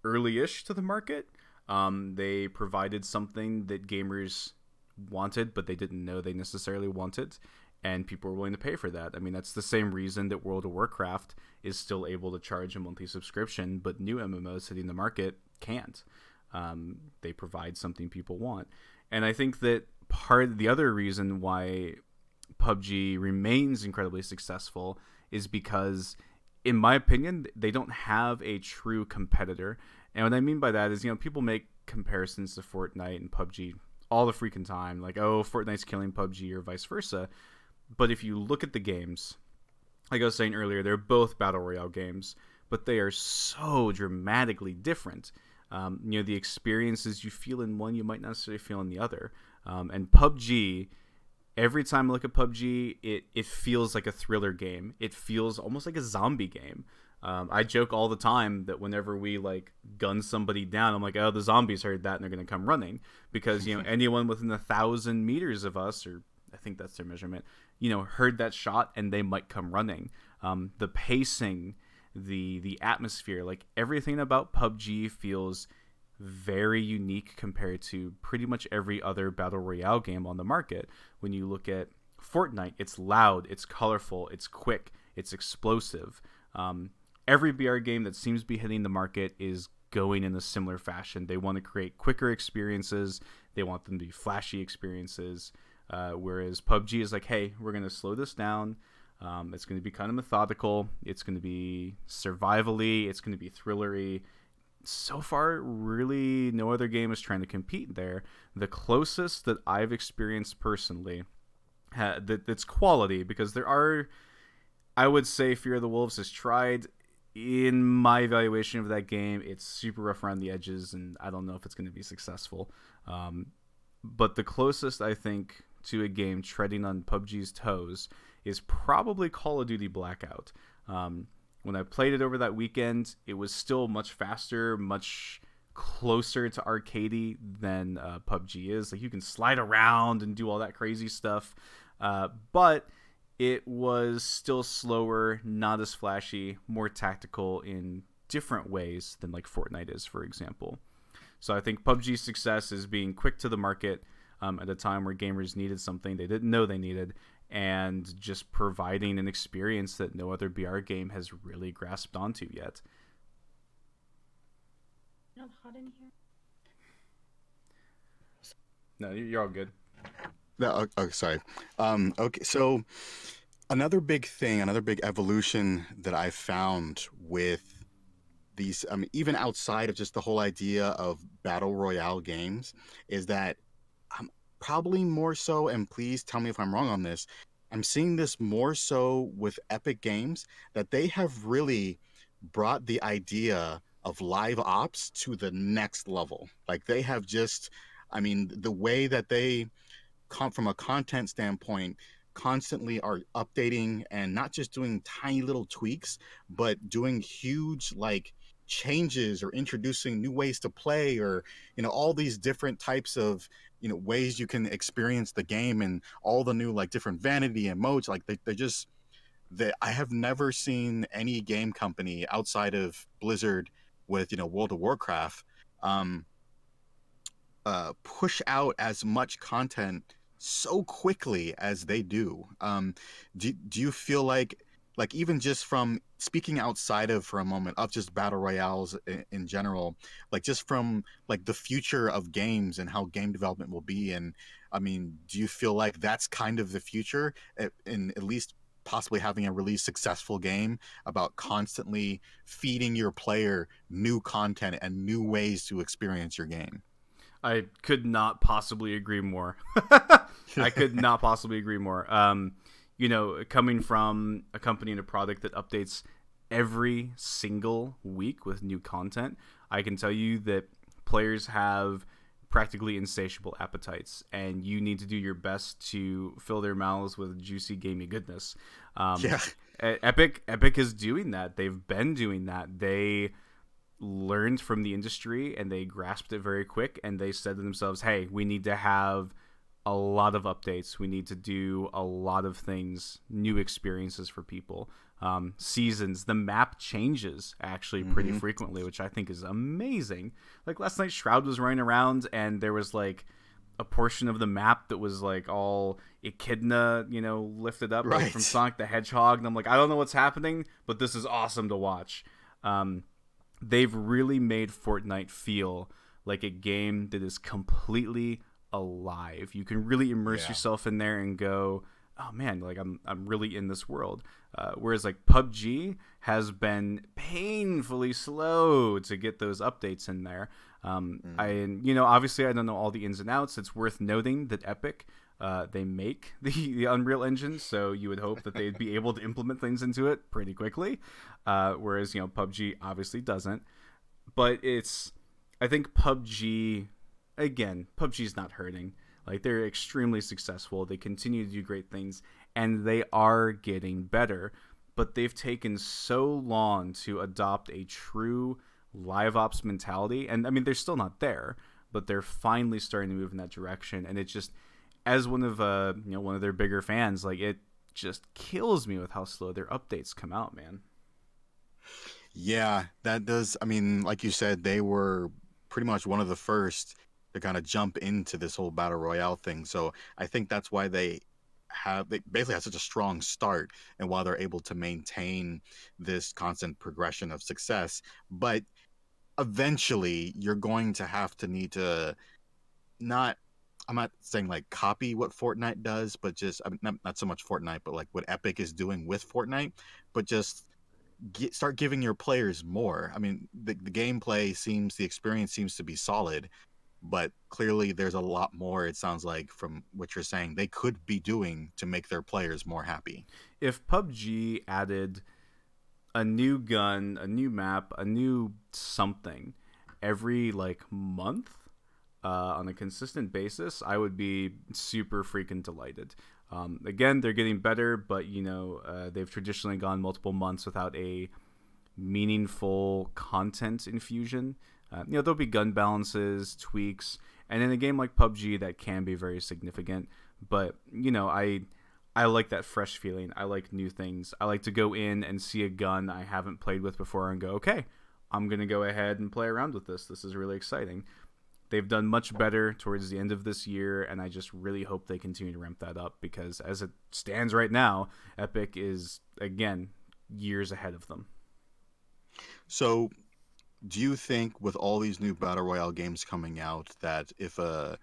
early-ish to the market. Um, they provided something that gamers wanted, but they didn't know they necessarily wanted, and people were willing to pay for that. I mean, that's the same reason that World of Warcraft is still able to charge a monthly subscription, but new MMOs hitting the market can't. Um, they provide something people want, and I think that part the other reason why PUBG remains incredibly successful is because, in my opinion, they don't have a true competitor. And what I mean by that is, you know, people make comparisons to Fortnite and PUBG all the freaking time, like, oh, Fortnite's killing PUBG or vice versa. But if you look at the games, like I was saying earlier, they're both battle royale games, but they are so dramatically different. Um, you know, the experiences you feel in one, you might not necessarily feel in the other. Um, and PUBG, every time I look at PUBG, it, it feels like a thriller game. It feels almost like a zombie game. Um, I joke all the time that whenever we like gun somebody down, I'm like, oh, the zombies heard that and they're gonna come running because you know anyone within a thousand meters of us, or I think that's their measurement, you know, heard that shot and they might come running. Um, the pacing, the the atmosphere, like everything about PUBG feels very unique compared to pretty much every other battle royale game on the market. When you look at Fortnite, it's loud, it's colorful, it's quick, it's explosive. Um, every BR game that seems to be hitting the market is going in a similar fashion. They want to create quicker experiences, they want them to be flashy experiences. Uh, whereas PUBG is like, hey, we're going to slow this down. Um, it's going to be kind of methodical. It's going to be survivally. It's going to be thrillery so far really no other game is trying to compete there the closest that i've experienced personally ha- that that's quality because there are i would say fear of the wolves has tried in my evaluation of that game it's super rough around the edges and i don't know if it's going to be successful um, but the closest i think to a game treading on pubg's toes is probably call of duty blackout um, when I played it over that weekend, it was still much faster, much closer to arcadey than uh, PUBG is. Like you can slide around and do all that crazy stuff, uh, but it was still slower, not as flashy, more tactical in different ways than like Fortnite is, for example. So I think PUBG's success is being quick to the market um, at a time where gamers needed something they didn't know they needed, and just providing an experience that no other BR game has really grasped onto yet. Not hot in here. No, you're all good. No, oh, sorry. Um, okay, so another big thing, another big evolution that I found with these, I mean, even outside of just the whole idea of battle royale games, is that I'm probably more so, and please tell me if I'm wrong on this. I'm seeing this more so with Epic Games that they have really brought the idea of live ops to the next level. Like they have just, I mean, the way that they come from a content standpoint constantly are updating and not just doing tiny little tweaks, but doing huge like changes or introducing new ways to play or you know all these different types of you know ways you can experience the game and all the new like different vanity and modes like they, they just that I have never seen any game company outside of Blizzard with you know World of Warcraft um, uh, push out as much content so quickly as they do. Um, do do you feel like like even just from speaking outside of for a moment of just battle royales in, in, general like just from like the future of games and how game development will be and i mean do you feel like that's kind of the future in at least possibly having a really successful game about constantly feeding your player new content and new ways to experience your game. I could not possibly agree more. I could not possibly agree more. Um, you know, coming from a company and a product that updates every single week with new content, I can tell you that players have practically insatiable appetites, and you need to do your best to fill their mouths with juicy, gamey goodness. Um, yeah. Epic, Epic is doing that. They've been doing that. They learned from the industry and they grasped it very quick, and they said to themselves, "Hey, we need to have." A lot of updates. We need to do a lot of things, new experiences for people. Um, seasons, the map changes actually pretty mm-hmm. frequently, which I think is amazing. Like last night, Shroud was running around and there was like a portion of the map that was like all echidna, you know, lifted up right. like, from Sonic the Hedgehog, and I'm like, I don't know what's happening, but this is awesome to watch. Um, they've really made Fortnite feel like a game that is completely alive. You can really immerse yeah. yourself in there and go, oh man, like I'm I'm really in this world. Uh, whereas like PUBG has been painfully slow to get those updates in there. Um, mm. I you know obviously I don't know all the ins and outs. It's worth noting that Epic. Uh, they make the, the Unreal Engine, so you would hope that they'd be able to implement things into it pretty quickly. Uh, whereas you know PUBG obviously doesn't. But it's I think PUBG again, PUBG's not hurting. Like they're extremely successful. They continue to do great things and they are getting better. But they've taken so long to adopt a true live ops mentality. And I mean, they're still not there, but they're finally starting to move in that direction. And it just, as one of uh, you know, one of their bigger fans, like it just kills me with how slow their updates come out, man. Yeah, that does. I mean, like you said, they were pretty much one of the first to kind of jump into this whole battle royale thing. So I think that's why they have they basically have such a strong start and why they're able to maintain this constant progression of success. But eventually you're going to have to need to not I'm not saying like copy what Fortnite does, but just I mean, not, not so much Fortnite, but like what Epic is doing with Fortnite, but just get, start giving your players more. I mean, the, the gameplay seems, the experience seems to be solid, but clearly there's a lot more it sounds like from what you're saying. They could be doing to make their players more happy. If pubg added a new gun a new map a new something every like month uh, on a consistent basis i would be super freaking delighted. Um, again they're getting better but you know uh, they've traditionally gone multiple months without a meaningful content infusion uh, you know, there'll be gun balances, tweaks, and in a game like PUBG, that can be very significant. But you know, I I like that fresh feeling. I like new things. I like to go in and see a gun I haven't played with before and go, okay, I'm gonna go ahead and play around with this. This is really exciting. They've done much better towards the end of this year, and I just really hope they continue to ramp that up because as it stands right now, Epic is again years ahead of them. So do you think with all these new battle royale games coming out that if a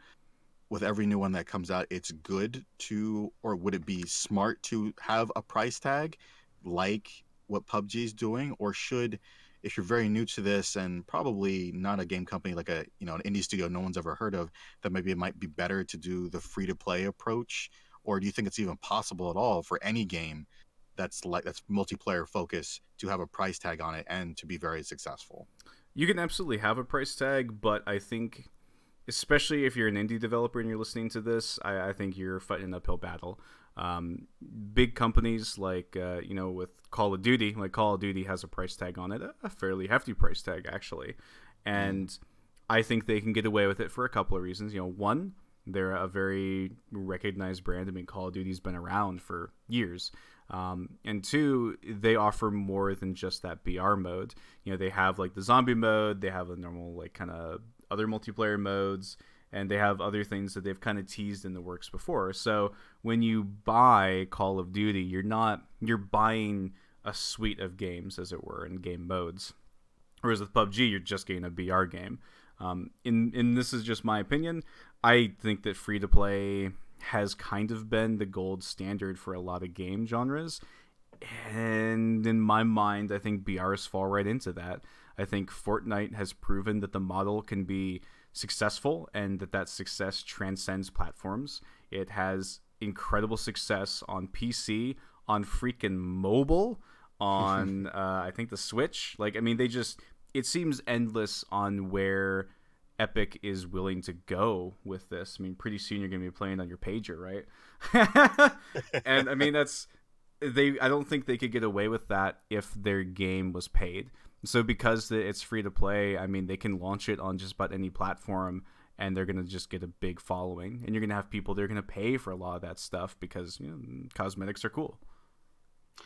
with every new one that comes out, it's good to, or would it be smart to have a price tag like what PUBG is doing, or should, if you're very new to this and probably not a game company like a you know an indie studio no one's ever heard of, that maybe it might be better to do the free to play approach, or do you think it's even possible at all for any game that's like that's multiplayer focus to have a price tag on it and to be very successful? You can absolutely have a price tag, but I think especially if you're an indie developer and you're listening to this, I, I think you're fighting an uphill battle. Um, big companies like uh, you know with Call of Duty, like Call of Duty has a price tag on it, a fairly hefty price tag actually, and mm. I think they can get away with it for a couple of reasons. You know, one, they're a very recognized brand. I mean, Call of Duty's been around for years. Um, and two, they offer more than just that BR mode. You know, they have like the zombie mode, they have a normal like kind of other multiplayer modes, and they have other things that they've kind of teased in the works before. So when you buy Call of Duty, you're not you're buying a suite of games, as it were, in game modes. Whereas with PUBG, you're just getting a BR game. Um, and, and this is just my opinion. I think that free to play has kind of been the gold standard for a lot of game genres. And in my mind, I think BRs fall right into that. I think Fortnite has proven that the model can be successful and that that success transcends platforms. It has incredible success on PC, on freaking mobile, on uh, I think the Switch. Like, I mean, they just it seems endless on where Epic is willing to go with this. I mean, pretty soon you're going to be playing on your pager, right? and I mean, that's they. I don't think they could get away with that if their game was paid. So because it's free to play, I mean, they can launch it on just about any platform and they're going to just get a big following and you're going to have people they're going to pay for a lot of that stuff because you know, cosmetics are cool.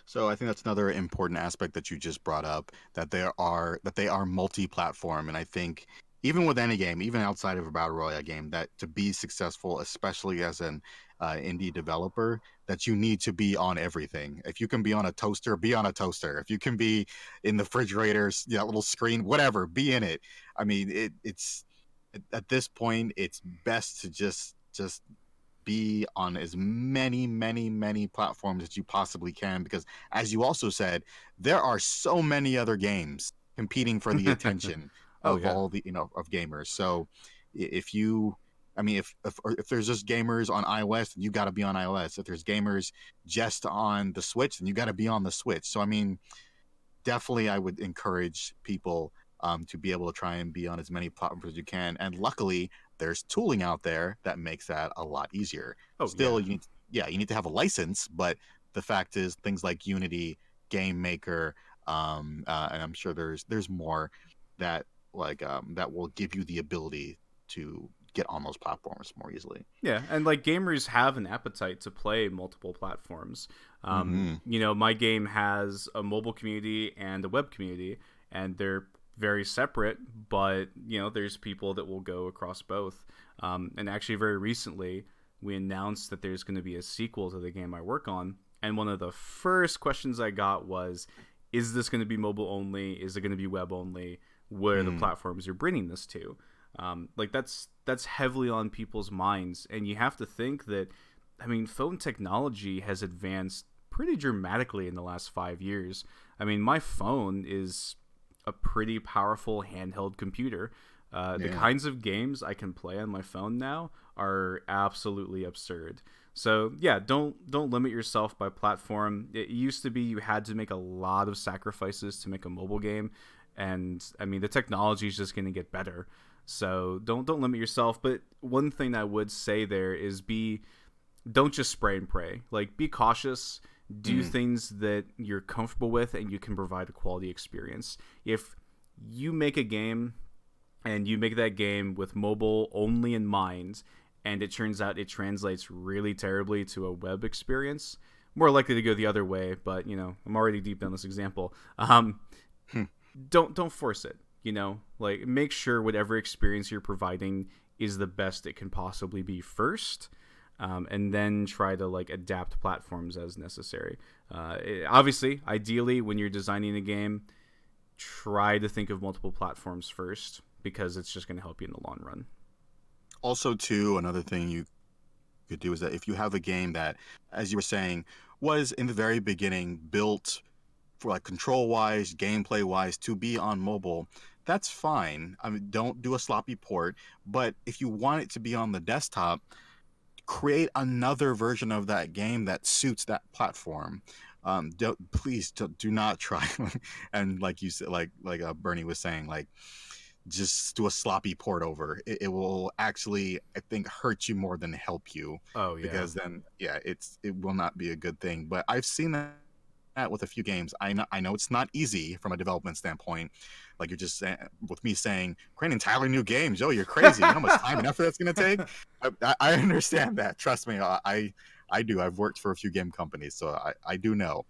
So I think that's another important aspect that you just brought up that there are that they are multi-platform and I think even with any game, even outside of a battle royale game, that to be successful, especially as an uh, indie developer, that you need to be on everything. If you can be on a toaster, be on a toaster. If you can be in the refrigerator, that little screen, whatever, be in it. I mean, it, it's at this point, it's best to just just be on as many, many, many platforms as you possibly can, because as you also said, there are so many other games competing for the attention oh, of yeah. all the you know of gamers. So if you I mean, if if, if there's just gamers on iOS, then you got to be on iOS. If there's gamers just on the Switch, then you got to be on the Switch. So I mean, definitely, I would encourage people um, to be able to try and be on as many platforms as you can. And luckily, there's tooling out there that makes that a lot easier. Oh, Still, yeah. you need, yeah, you need to have a license, but the fact is, things like Unity, Game Maker, um, uh, and I'm sure there's there's more that like um, that will give you the ability to get on those platforms more easily. Yeah, and like gamers have an appetite to play multiple platforms. Um, mm-hmm. You know, my game has a mobile community and a web community, and they're very separate. But you know, there's people that will go across both. Um, and actually, very recently, we announced that there's going to be a sequel to the game I work on. And one of the first questions I got was, "Is this going to be mobile only? Is it going to be web only?" Where mm. the platforms you're bringing this to. Um, like that's that's heavily on people's minds, and you have to think that. I mean, phone technology has advanced pretty dramatically in the last five years. I mean, my phone is a pretty powerful handheld computer. Uh, yeah. The kinds of games I can play on my phone now are absolutely absurd. So yeah, don't don't limit yourself by platform. It used to be you had to make a lot of sacrifices to make a mobile game and I mean the technology is just going to get better. So don't don't limit yourself. But one thing I would say there is be don't just spray and pray. Like be cautious. Do mm. things that you're comfortable with and you can provide a quality experience. If you make a game and you make that game with mobile only in mind and it turns out it translates really terribly to a web experience more likely to go the other way but you know i'm already deep down this example um, hmm don't don't force it you know? Like make sure whatever experience you're providing is the best it can possibly be first um, and then try to like adapt platforms as necessary. Uh, it, obviously ideally when you're designing a game try to think of multiple platforms first because it's just going to help you in the long run. Also, too, another thing you could do is that if you have a game that, as you were saying, was in the very beginning built for like control wise, gameplay wise to be on mobile, that's fine. I mean, don't do a sloppy port. But if you want it to be on the desktop, create another version of that game that suits that platform. Um, don't, please do, do not try. and like you said, like like uh, Bernie was saying, like just do a sloppy port over. It, it, will actually, I think, hurt you more than help you. Oh yeah. Because then, yeah, it's it will not be a good thing. But I've seen that with a few games. I know I know it's not easy from a development standpoint. Like you're just with me saying, create entirely new games. Oh, you're crazy. You know how much time and effort that's going to take. I, I, understand that. Trust me, I I do. I've worked for a few game companies, so I I do know.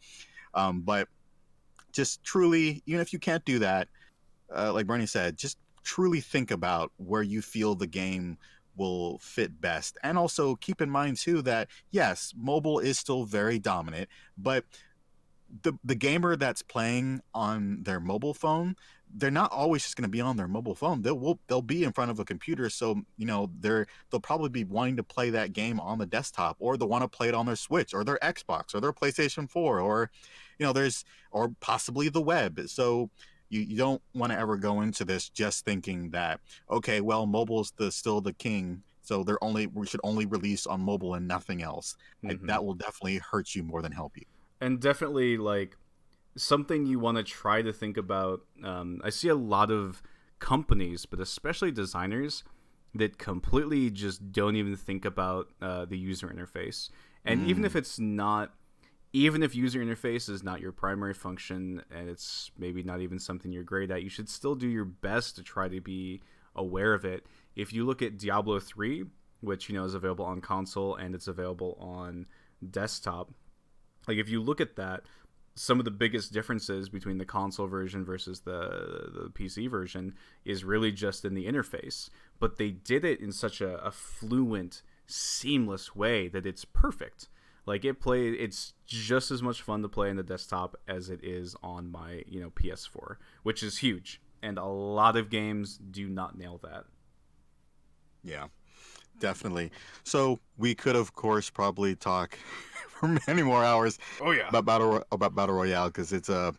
Um, but just truly, even if you can't do that, uh, like Bernie said, just truly think about where you feel the game will fit best. And also keep in mind too that yes, mobile is still very dominant, but the the gamer that's playing on their mobile phone, they're not always just going to be on their mobile phone. They'll will, they'll be in front of a computer, so you know they're they'll probably be wanting to play that game on the desktop, or they'll want to play it on their Switch, or their Xbox, or their PlayStation Four, or you know there's or possibly the web. So you, you don't want to ever go into this just thinking that okay, well, mobile's the still the king, so they're only we should only release on mobile and nothing else. Mm-hmm. that will definitely hurt you more than help you. And definitely like something you want to try to think about. Um, I see a lot of companies, but especially designers, that completely just don't even think about uh, the user interface. And mm. even if it's not even if user interface is not your primary function and it's maybe not even something you're great at, you should still do your best to try to be aware of it. If you look at Diablo 3, which you know is available on console and it's available on desktop, like if you look at that, some of the biggest differences between the console version versus the the PC version is really just in the interface. But they did it in such a, a fluent, seamless way that it's perfect like it play it's just as much fun to play on the desktop as it is on my, you know, PS4, which is huge. And a lot of games do not nail that. Yeah. Definitely. So we could of course probably talk for many more hours oh yeah. about battle about battle royale because it's a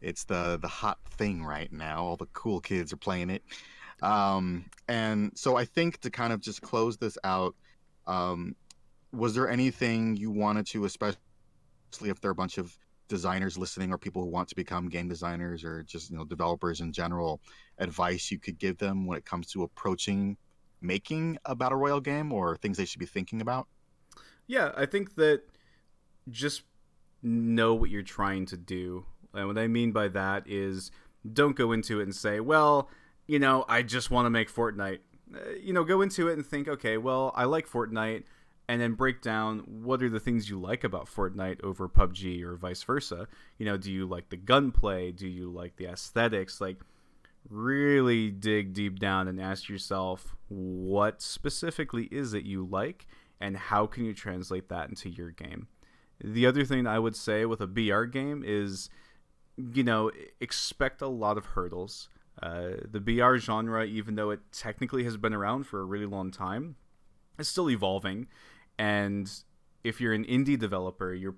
it's the the hot thing right now. All the cool kids are playing it. Um, and so i think to kind of just close this out um, was there anything you wanted to, especially if there are a bunch of designers listening or people who want to become game designers or just you know developers in general, advice you could give them when it comes to approaching making a battle royale game or things they should be thinking about? Yeah, I think that just know what you're trying to do. And what I mean by that is don't go into it and say, well, you know, I just want to make Fortnite. Uh, you know, go into it and think, okay, well, I like Fortnite and then break down what are the things you like about Fortnite over PUBG or vice versa. You know, do you like the gunplay? Do you like the aesthetics? Like, really dig deep down and ask yourself what specifically is it you like and how can you translate that into your game. The other thing I would say with a BR game is, you know, expect a lot of hurdles. Uh, the BR genre, even though it technically has been around for a really long time, is still evolving and if you're an indie developer, you're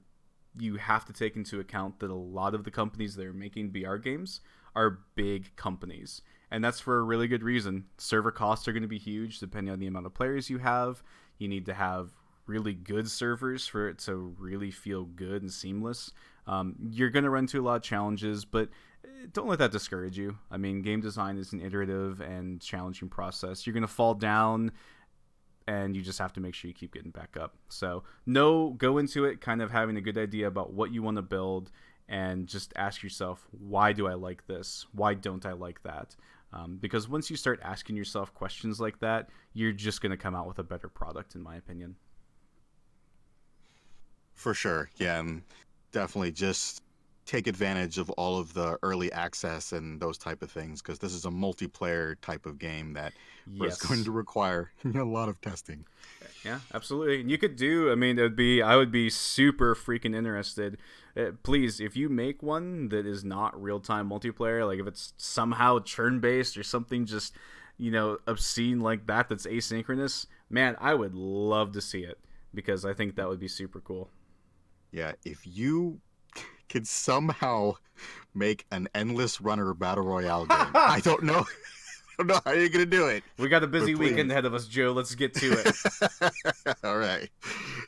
you have to take into account that a lot of the companies that are making BR games are big companies. And that's for a really good reason. Server costs are going to be huge depending on the amount of players you have. You need to have really good servers for it to really feel good and seamless. Um, you're going to run into a lot of challenges, but eh, don't let that discourage you. I mean, game design is an iterative and challenging process. You're going to fall down and you just have to make sure you keep getting back up. So, no, go into it kind of having a good idea about what you want to build and just ask yourself, why do I like this? Why don't I like that? Um, because once you start asking yourself questions like that, you're just going to come out with a better product, in my opinion. For sure. Yeah. And definitely just take advantage of all of the early access and those type of things because this is a multiplayer type of game that yes. is going to require a lot of testing. Yeah, absolutely. And you could do. I mean, it'd be. I would be super freaking interested. Uh, please, if you make one that is not real time multiplayer, like if it's somehow turn based or something, just you know, obscene like that that's asynchronous, man, I would love to see it because I think that would be super cool. Yeah, if you could somehow make an endless runner battle royale game, I don't know. I don't know how you're gonna do it. We got a busy weekend ahead of us, Joe. Let's get to it. All right.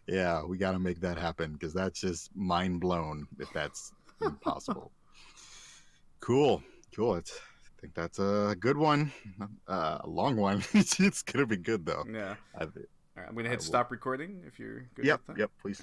Yeah, we got to make that happen because that's just mind blown if that's impossible. cool. Cool. It's, I think that's a good one. Uh, a long one. it's going to be good, though. yeah. I, All right, I'm gonna I hit will- stop recording if you're good yep. with that. Yep. Please do.